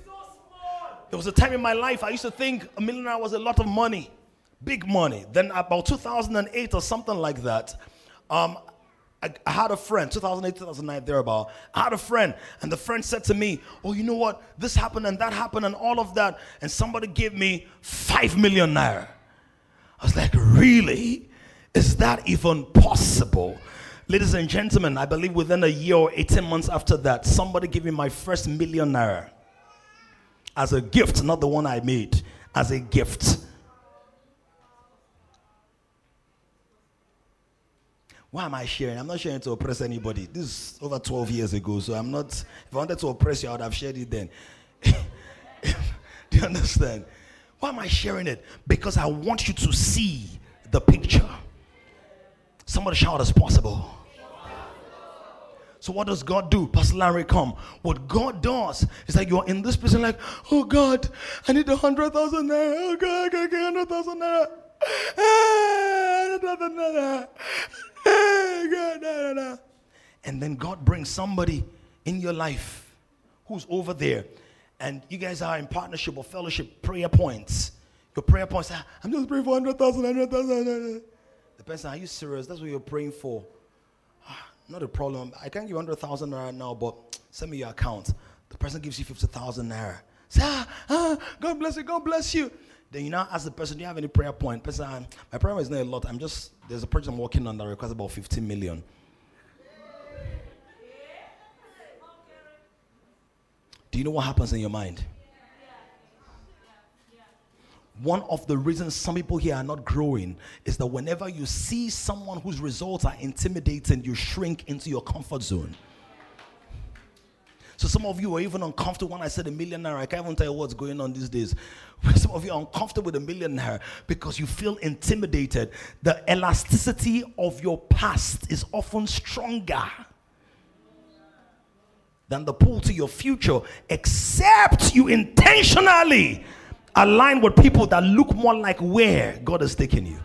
There was a time in my life I used to think a millionaire was a lot of money, big money. Then about 2008 or something like that, um, I, had a friend, 2008, 2009, thereabout. I had a friend, and the friend said to me, Oh, you know what? This happened and that happened and all of that. And somebody gave me five million naira. I was like, Really? Is that even possible? Ladies and gentlemen, I believe within a year or 18 months after that, somebody gave me my first million naira as a gift, not the one I made, as a gift. Why am I sharing? I'm not sharing to oppress anybody. This is over 12 years ago, so I'm not. If I wanted to oppress you, I would have shared it then. Do you understand? Why am I sharing it? Because I want you to see the picture. Somebody shout as possible. So what does God do? Pastor Larry, come. What God does is that you're in this person like, oh God, I need a hundred thousand naira. Oh God, I got a hundred thousand naira. Ah, hundred thousand naira. And then God brings somebody in your life who's over there, and you guys are in partnership or fellowship prayer points. Your prayer points, ah, I'm just praying for 100,000, 100,000. The person, are you serious? That's what you're praying for. Ah, not a problem. I can't give you 100,000 naira now, but send me your account. The person gives you 50,000 naira. Say, ah, ah, God bless you, God bless you. Then you now ask the person, do you have any prayer point? Person, ah, my prayer is not a lot. I'm just, there's a project I'm working on that requires about 15 million. Do you know what happens in your mind? One of the reasons some people here are not growing is that whenever you see someone whose results are intimidating, you shrink into your comfort zone. So some of you are even uncomfortable when I said a millionaire. I can't even tell you what's going on these days. Some of you are uncomfortable with a millionaire because you feel intimidated. The elasticity of your past is often stronger than the pull to your future, except you intentionally align with people that look more like where God is taking you.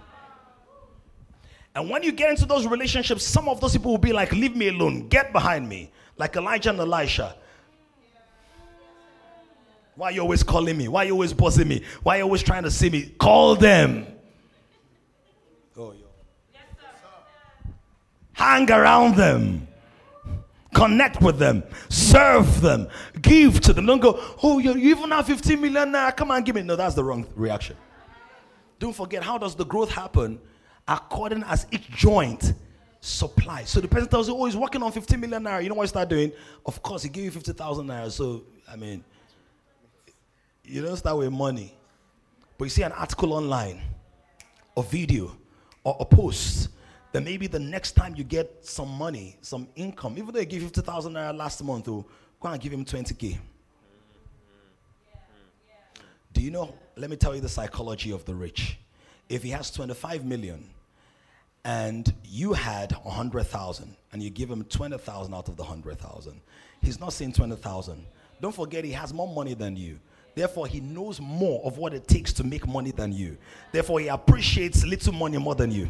And when you get into those relationships, some of those people will be like, Leave me alone, get behind me, like Elijah and Elisha. Why are you always calling me? Why you always bossing me? Why you always trying to see me? Call them. Oh, yo. Yes, Hang around them. Connect with them. Serve them. Give to them. Don't go, oh, you even have 15 million now. Come on, give me. No, that's the wrong reaction. Don't forget, how does the growth happen? According as each joint supply. So the person tells you, oh, he's working on 15 million naira. You know what he start doing? Of course, he give you 50,000 naira. So, I mean, you don't start with money. But you see an article online, a video, or a post, then maybe the next time you get some money, some income, even though you give 50,000 naira last month, oh, go and give him 20k. Do you know? Let me tell you the psychology of the rich. If he has 25 million and you had 100,000 and you give him 20,000 out of the 100,000, he's not saying 20,000. Don't forget, he has more money than you. Therefore, he knows more of what it takes to make money than you. Therefore, he appreciates little money more than you.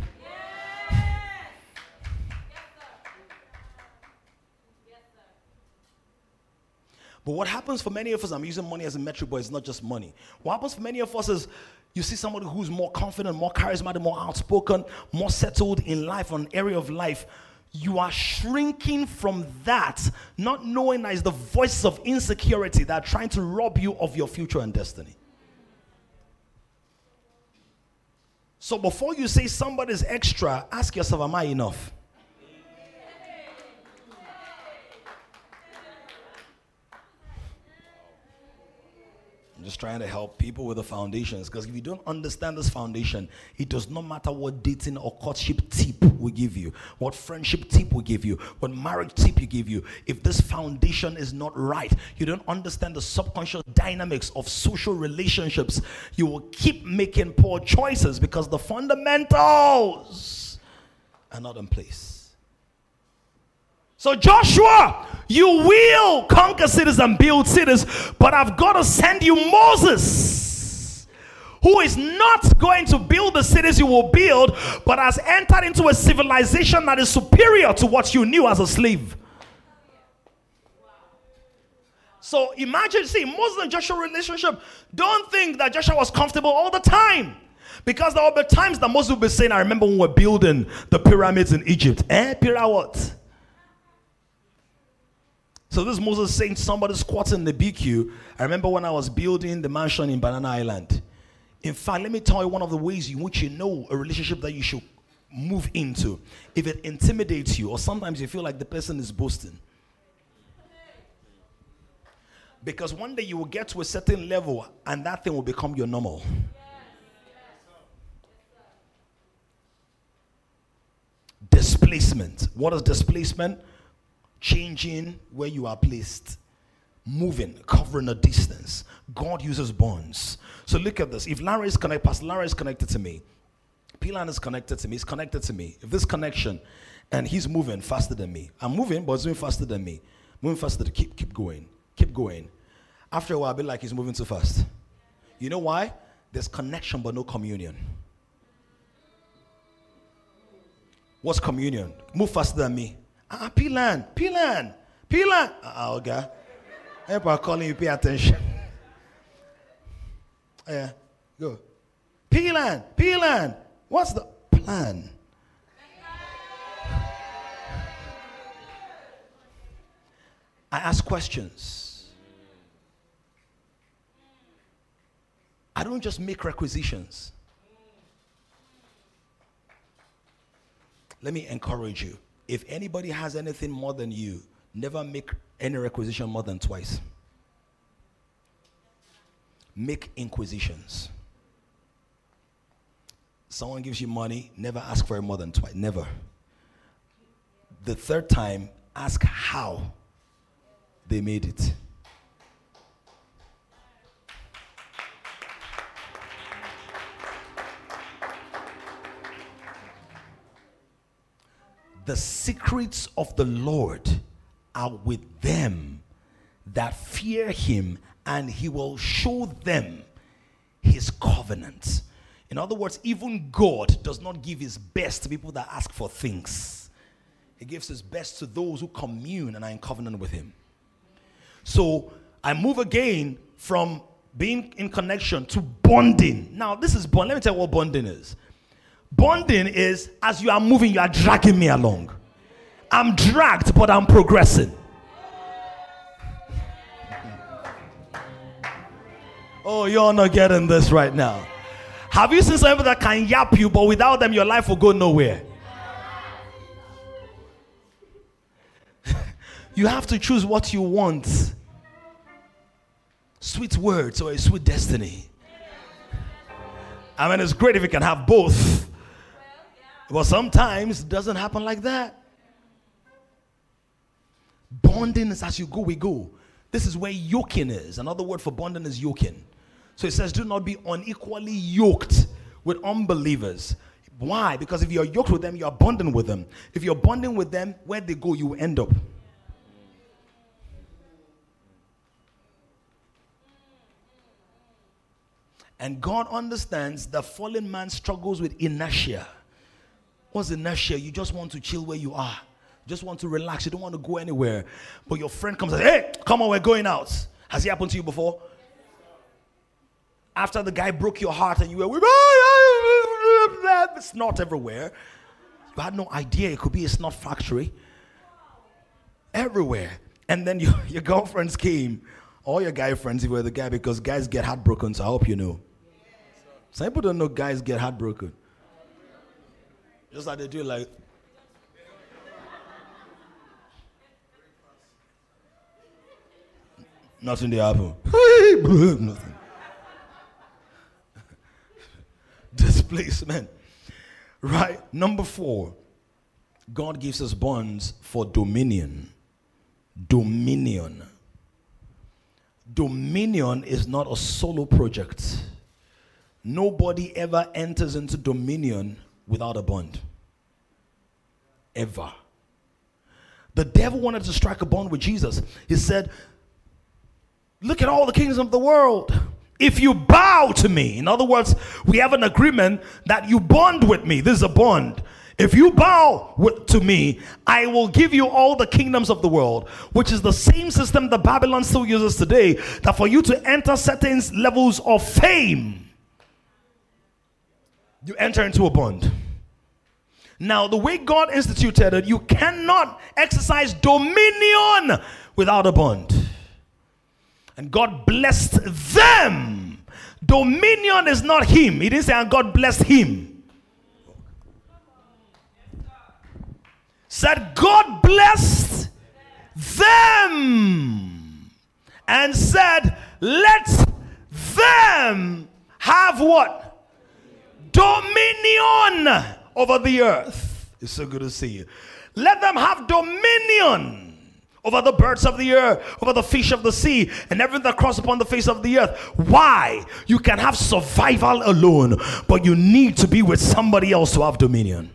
But what happens for many of us, I'm using money as a metric, but it's not just money. What happens for many of us is you see somebody who's more confident, more charismatic, more outspoken, more settled in life, on an area of life. You are shrinking from that, not knowing that it's the voices of insecurity that are trying to rob you of your future and destiny. So before you say somebody's extra, ask yourself, Am I enough? Just trying to help people with the foundations. Because if you don't understand this foundation, it does not matter what dating or courtship tip we give you, what friendship tip we give you, what marriage tip you give you. If this foundation is not right, you don't understand the subconscious dynamics of social relationships, you will keep making poor choices because the fundamentals are not in place. So, Joshua, you will conquer cities and build cities, but I've got to send you Moses, who is not going to build the cities you will build, but has entered into a civilization that is superior to what you knew as a slave. So imagine, see, Moses and Joshua relationship. Don't think that Joshua was comfortable all the time. Because there will be times that Moses will be saying, I remember when we were building the pyramids in Egypt. Eh, pyramid what? So this Moses saying somebody squatting in the BQ. I remember when I was building the mansion in Banana Island. In fact, let me tell you one of the ways in which you know a relationship that you should move into. If it intimidates you, or sometimes you feel like the person is boasting. Because one day you will get to a certain level and that thing will become your normal. Displacement. What is displacement? Changing where you are placed, moving, covering a distance. God uses bonds. So look at this. If Larry is connected, Pastor Larry is connected to me, Pilan is connected to me, he's connected to me. If this connection, and he's moving faster than me, I'm moving, but he's moving faster than me. Moving faster to keep keep going, keep going. After a while, I'll be like he's moving too fast. You know why? There's connection but no communion. What's communion? Move faster than me. Ah, Pilan, Pilan, Pilan. Ah, okay. Everybody calling you, pay attention. yeah, go. Pilan, Pilan. What's the plan? I ask questions. I don't just make requisitions. Let me encourage you if anybody has anything more than you, never make any requisition more than twice. Make inquisitions. Someone gives you money, never ask for it more than twice. Never. The third time, ask how they made it. The secrets of the Lord are with them that fear him, and he will show them his covenant. In other words, even God does not give his best to people that ask for things. He gives his best to those who commune and are in covenant with him. So I move again from being in connection to bonding. Now, this is bond. Let me tell you what bonding is. Bonding is as you are moving, you are dragging me along. I'm dragged, but I'm progressing. Oh, you're not getting this right now. Have you seen somebody that can yap you, but without them, your life will go nowhere? you have to choose what you want sweet words or a sweet destiny. I mean, it's great if you can have both. But sometimes it doesn't happen like that. Bonding is as you go, we go. This is where yoking is. Another word for bonding is yoking. So it says, do not be unequally yoked with unbelievers. Why? Because if you're yoked with them, you're bonding with them. If you're bonding with them, where they go, you end up. And God understands the fallen man struggles with inertia. What's inertia? You just want to chill where you are. Just want to relax. You don't want to go anywhere. But your friend comes and says, Hey, come on, we're going out. Has it happened to you before? After the guy broke your heart and you were, it's not everywhere. You had no idea it could be a snot factory. Everywhere. And then your, your girlfriends came, all your guy friends, if you were the guy, because guys get heartbroken, so I hope you know. Some people don't know guys get heartbroken. Just like they do, like. Nothing they happen. Nothing. Displacement. Right? Number four, God gives us bonds for dominion. Dominion. Dominion is not a solo project. Nobody ever enters into dominion without a bond. Ever. The devil wanted to strike a bond with Jesus. He said, Look at all the kingdoms of the world. If you bow to me, in other words, we have an agreement that you bond with me. This is a bond. If you bow with, to me, I will give you all the kingdoms of the world, which is the same system that Babylon still uses today. That for you to enter certain levels of fame, you enter into a bond. Now, the way God instituted it, you cannot exercise dominion without a bond. And God blessed them. Dominion is not him. He didn't say, and God blessed him. Said, God blessed them. And said, let them have what? Dominion over the earth. It's so good to see you. Let them have dominion over the birds of the air, over the fish of the sea, and everything that cross upon the face of the earth. Why? You can have survival alone, but you need to be with somebody else to have dominion.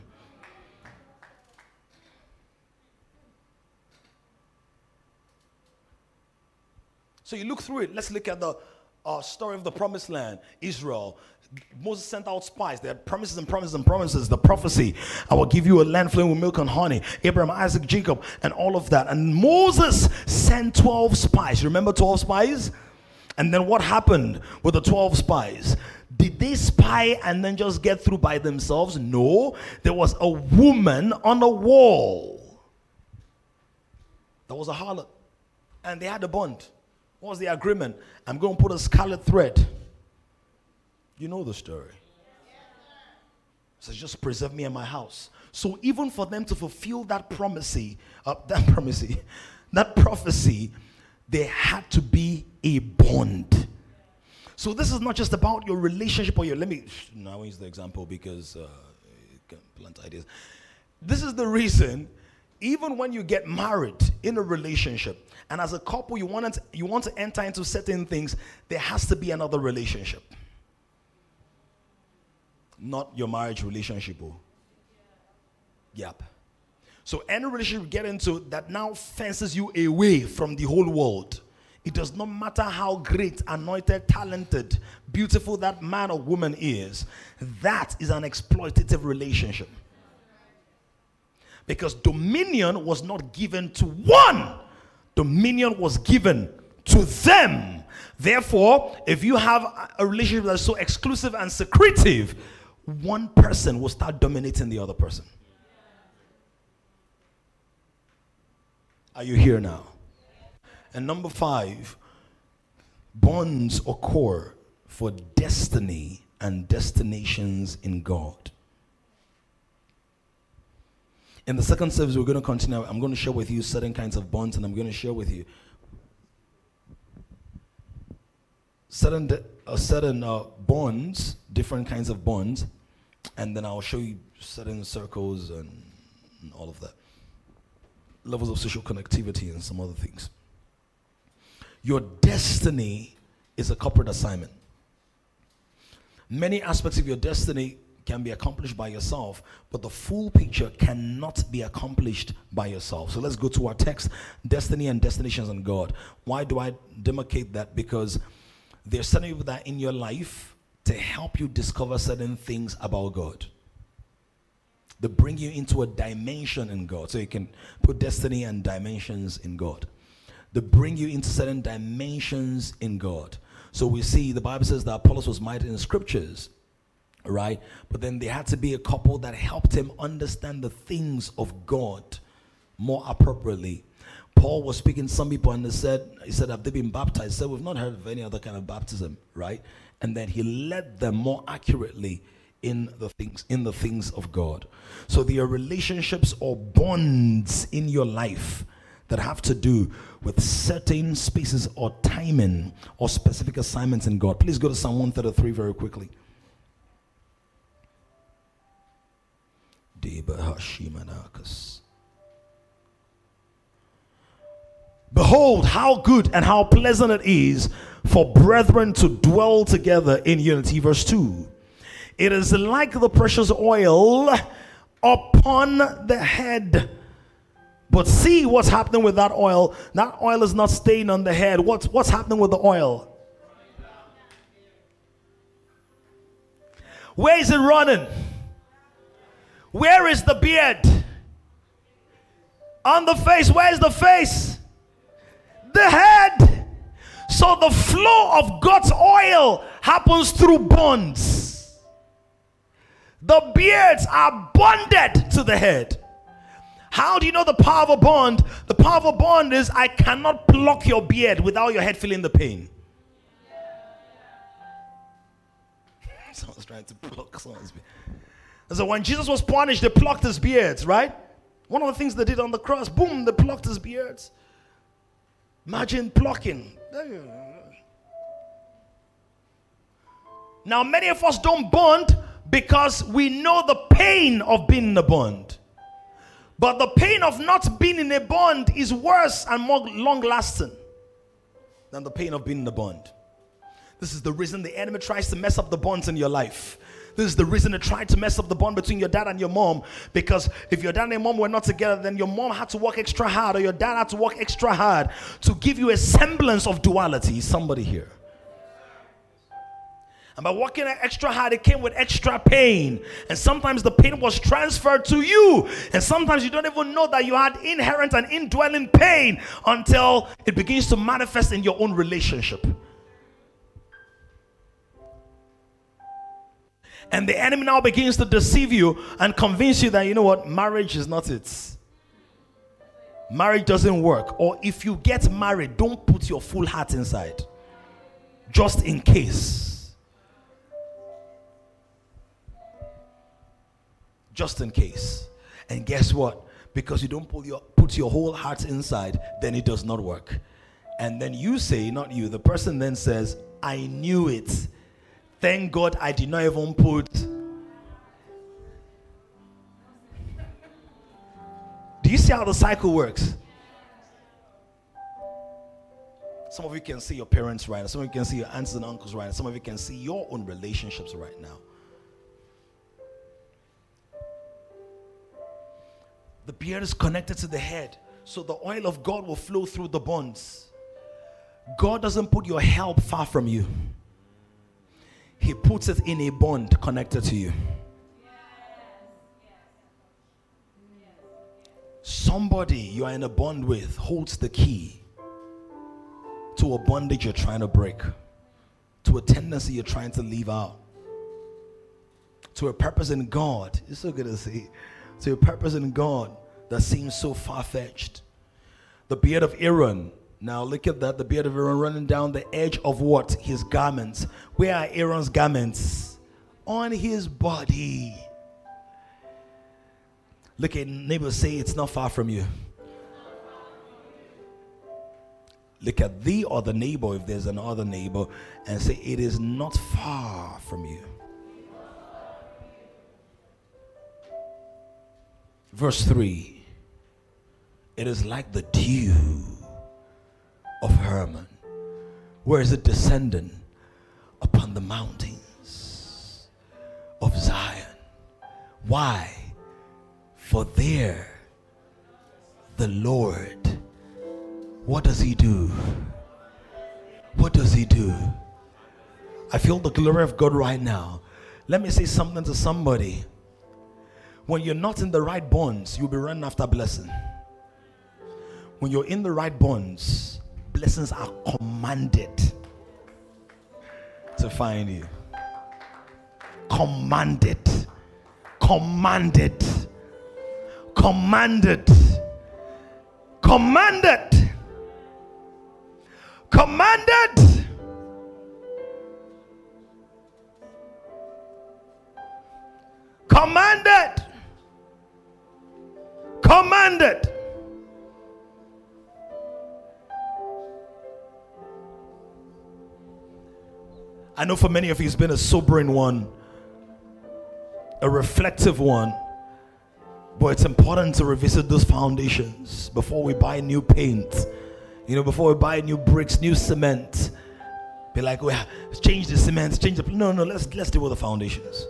So you look through it. Let's look at the uh, story of the promised land, Israel. Moses sent out spies. They had promises and promises and promises. The prophecy, I will give you a land flowing with milk and honey. Abraham, Isaac, Jacob, and all of that. And Moses sent 12 spies. Remember 12 spies? And then what happened with the 12 spies? Did they spy and then just get through by themselves? No. There was a woman on a wall. There was a harlot. And they had a bond. What was the agreement? I'm going to put a scarlet thread you know the story. So just preserve me in my house. So even for them to fulfill that prophecy, uh, that prophecy, that prophecy, there had to be a bond. So this is not just about your relationship or your. Let me now use the example because uh, plant ideas. This is the reason. Even when you get married in a relationship, and as a couple you want to, you want to enter into certain things, there has to be another relationship not your marriage relationship. Oh. Yep. So any relationship you get into that now fences you away from the whole world. It does not matter how great, anointed, talented, beautiful that man or woman is. That is an exploitative relationship. Because dominion was not given to one, dominion was given to them. Therefore, if you have a relationship that's so exclusive and secretive, one person will start dominating the other person. Are you here now? And number five, bonds occur for destiny and destinations in God. In the second service, we're going to continue. I'm going to share with you certain kinds of bonds, and I'm going to share with you certain, uh, certain uh, bonds, different kinds of bonds and then I'll show you certain circles and, and all of that. Levels of social connectivity and some other things. Your destiny is a corporate assignment. Many aspects of your destiny can be accomplished by yourself, but the full picture cannot be accomplished by yourself. So let's go to our text Destiny and Destinations and God. Why do I demarcate that? Because there's certain people that in your life to help you discover certain things about God. They bring you into a dimension in God. So you can put destiny and dimensions in God. They bring you into certain dimensions in God. So we see the Bible says that Apollos was mighty in the scriptures, right? But then there had to be a couple that helped him understand the things of God more appropriately. Paul was speaking to some people and they said, he said, have they been baptized? He said, we've not heard of any other kind of baptism, right? And then he led them more accurately in the things in the things of God. So there are relationships or bonds in your life that have to do with certain spaces or timing or specific assignments in God. Please go to Psalm 133 very quickly. Behold, how good and how pleasant it is for brethren to dwell together in unity. Verse 2 It is like the precious oil upon the head. But see what's happening with that oil. That oil is not staying on the head. What's, what's happening with the oil? Where is it running? Where is the beard? On the face. Where is the face? The head. So the flow of God's oil happens through bonds. The beards are bonded to the head. How do you know the power of a bond? The power of a bond is I cannot pluck your beard without your head feeling the pain. Someone's trying to pluck someone's beard. So when Jesus was punished, they plucked his beards, right? One of the things they did on the cross, boom, they plucked his beards. Imagine plucking. Now, many of us don't bond because we know the pain of being in a bond. But the pain of not being in a bond is worse and more long lasting than the pain of being in a bond. This is the reason the enemy tries to mess up the bonds in your life. This is the reason they tried to mess up the bond between your dad and your mom. Because if your dad and your mom were not together, then your mom had to work extra hard, or your dad had to work extra hard to give you a semblance of duality. Somebody here. And by working extra hard, it came with extra pain. And sometimes the pain was transferred to you. And sometimes you don't even know that you had inherent and indwelling pain until it begins to manifest in your own relationship. And the enemy now begins to deceive you and convince you that, you know what, marriage is not it. Marriage doesn't work. Or if you get married, don't put your full heart inside. Just in case. Just in case. And guess what? Because you don't put your, put your whole heart inside, then it does not work. And then you say, not you, the person then says, I knew it Thank God I did not even put. Do you see how the cycle works? Some of you can see your parents right now. Some of you can see your aunts and uncles right now. Some of you can see your own relationships right now. The beard is connected to the head, so the oil of God will flow through the bonds. God doesn't put your help far from you. He puts it in a bond connected to you. Somebody you are in a bond with holds the key to a bondage you're trying to break, to a tendency you're trying to leave out, to a purpose in God. It's so good to see. To a purpose in God that seems so far fetched. The beard of Aaron now look at that. The beard of Aaron running down the edge of what? His garments. Where are Aaron's garments? On his body. Look at neighbor say it's not far from you. Look at thee or the neighbor if there's another neighbor and say it is not far from you. Verse 3 It is like the dew of Hermon? Where is it descending? Upon the mountains of Zion. Why? For there the Lord, what does he do? What does he do? I feel the glory of God right now. Let me say something to somebody. when you're not in the right bonds, you'll be running after blessing. When you're in the right bonds, blessings are commanded to find you. Commanded. Commanded. Commanded. Commanded. Commanded. Commanded. Commanded. I know for many of you it's been a sobering one, a reflective one. But it's important to revisit those foundations before we buy new paint. You know, before we buy new bricks, new cement. Be like, well, change the cement, change the. No, no, let's let's deal with the foundations.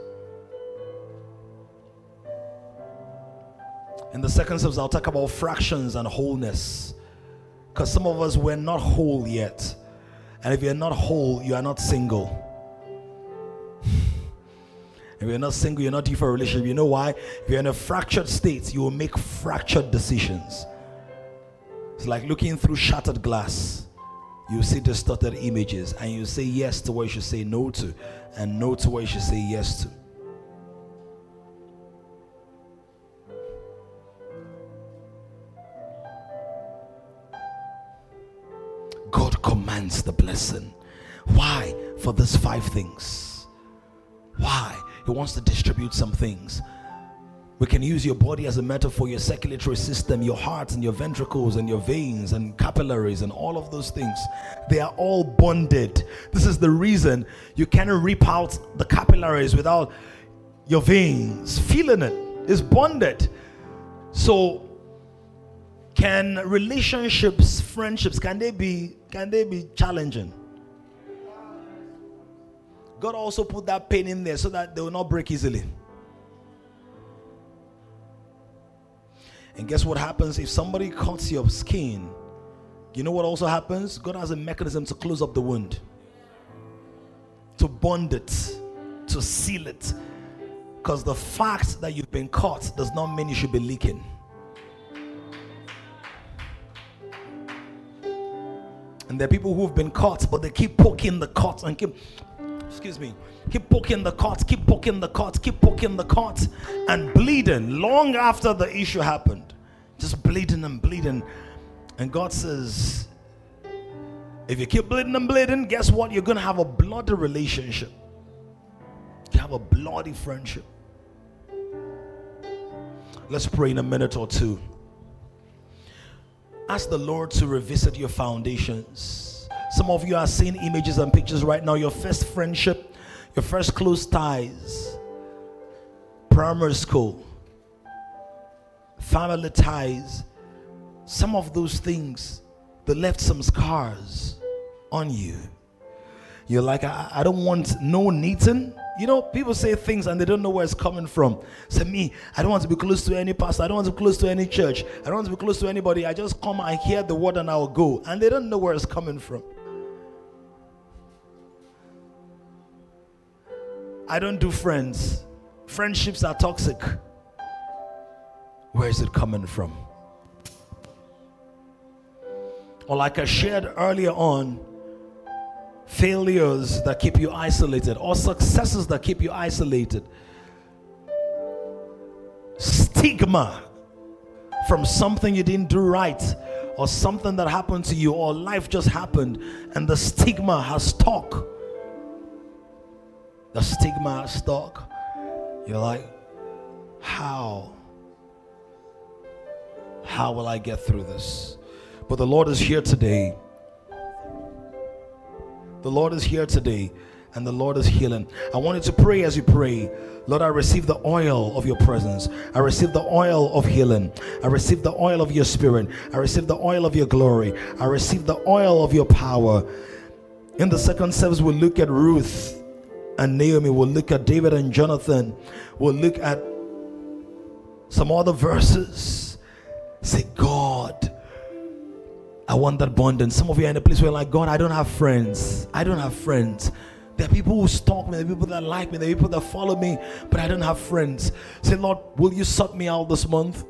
In the second service, I'll talk about fractions and wholeness. Because some of us we're not whole yet. And if you're not whole, you are not single. If you're not single, you're not due for a relationship. You know why? If you're in a fractured state, you will make fractured decisions. It's like looking through shattered glass. You see distorted images, and you say yes to what you should say no to, and no to what you should say yes to. Commands the blessing. Why? For these five things. Why? He wants to distribute some things. We can use your body as a metaphor, your circulatory system, your heart and your ventricles and your veins and capillaries and all of those things. They are all bonded. This is the reason you cannot rip out the capillaries without your veins feeling it. It's bonded. So can relationships, friendships, can they be can they be challenging? God also put that pain in there so that they will not break easily. And guess what happens if somebody cuts your skin? You know what also happens? God has a mechanism to close up the wound, to bond it, to seal it. Because the fact that you've been cut does not mean you should be leaking. And there are people who've been caught, but they keep poking the cut and keep excuse me, keep poking the cot, keep poking the cot, keep poking the cot, and bleeding long after the issue happened. Just bleeding and bleeding. And God says, if you keep bleeding and bleeding, guess what? You're going to have a bloody relationship. You have a bloody friendship. Let's pray in a minute or two. Ask the Lord to revisit your foundations some of you are seeing images and pictures right now. Your first friendship, your first close ties, primary school, family ties. Some of those things, that left some scars on you. You're like, I, I don't want no Nathan. You know, people say things and they don't know where it's coming from. Say, me, I don't want to be close to any pastor. I don't want to be close to any church. I don't want to be close to anybody. I just come and hear the word and I'll go. And they don't know where it's coming from. I don't do friends. Friendships are toxic. Where is it coming from? Or, like I shared earlier on, failures that keep you isolated, or successes that keep you isolated, stigma from something you didn't do right, or something that happened to you, or life just happened, and the stigma has stuck the stigma has stuck. You're like, how? How will I get through this? But the Lord is here today. The Lord is here today and the Lord is healing. I want you to pray as you pray. Lord, I receive the oil of your presence. I receive the oil of healing. I receive the oil of your spirit. I receive the oil of your glory. I receive the oil of your power. In the second service, we'll look at Ruth and Naomi. We'll look at David and Jonathan. We'll look at some other verses. Say, God, I want that bond. And some of you are in a place where, like, God, I don't have friends. I don't have friends. There are people who stalk me, there are people that like me, there are people that follow me, but I don't have friends. Say, Lord, will you sort me out this month?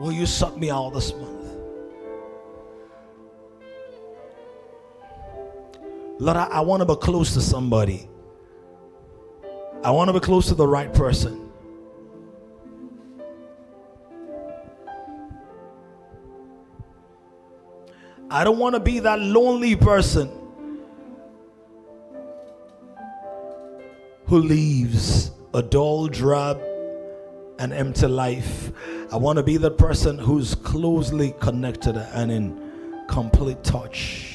Will you suck me out this month? Lord, I, I want to be close to somebody. I want to be close to the right person. I don't want to be that lonely person who leaves a dull, drab, and empty life. I want to be the person who's closely connected and in complete touch.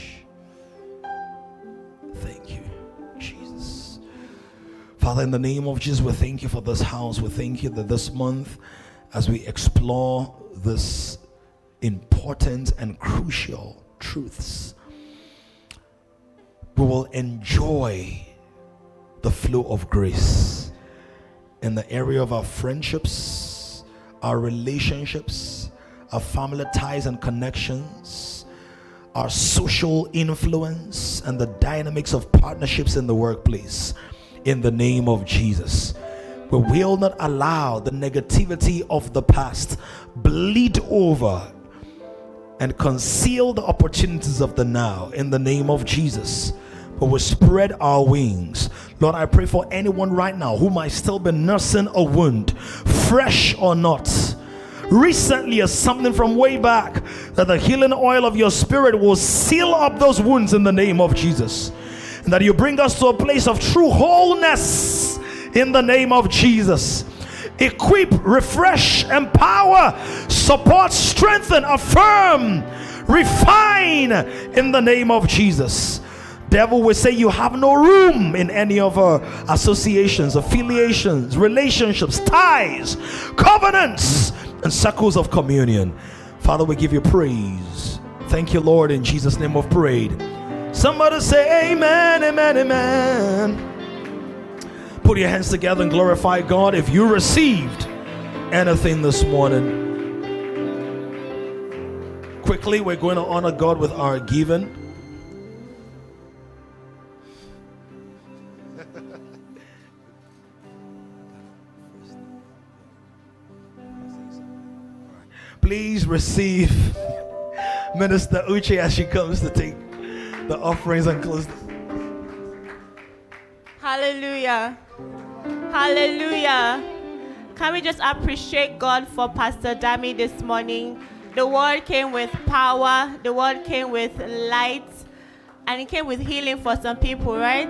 Father, in the name of Jesus, we thank you for this house. We thank you that this month, as we explore this important and crucial truths, we will enjoy the flow of grace in the area of our friendships, our relationships, our family ties and connections, our social influence, and the dynamics of partnerships in the workplace. In the name of Jesus. We will not allow the negativity of the past bleed over and conceal the opportunities of the now in the name of Jesus but we spread our wings. Lord, I pray for anyone right now who might still be nursing a wound, fresh or not. Recently, or something from way back, that the healing oil of your spirit will seal up those wounds in the name of Jesus. That you bring us to a place of true wholeness in the name of Jesus equip, refresh, empower, support, strengthen, affirm, refine in the name of Jesus. Devil will say you have no room in any of our associations, affiliations, relationships, ties, covenants, and circles of communion. Father, we give you praise. Thank you, Lord, in Jesus' name of prayed. Somebody say amen, amen, amen. Put your hands together and glorify God if you received anything this morning. Quickly, we're going to honor God with our giving. Please receive Minister Uche as she comes to take the offerings and close. Hallelujah. Hallelujah. Can we just appreciate God for Pastor Dami this morning? The word came with power, the word came with light, and it came with healing for some people, right?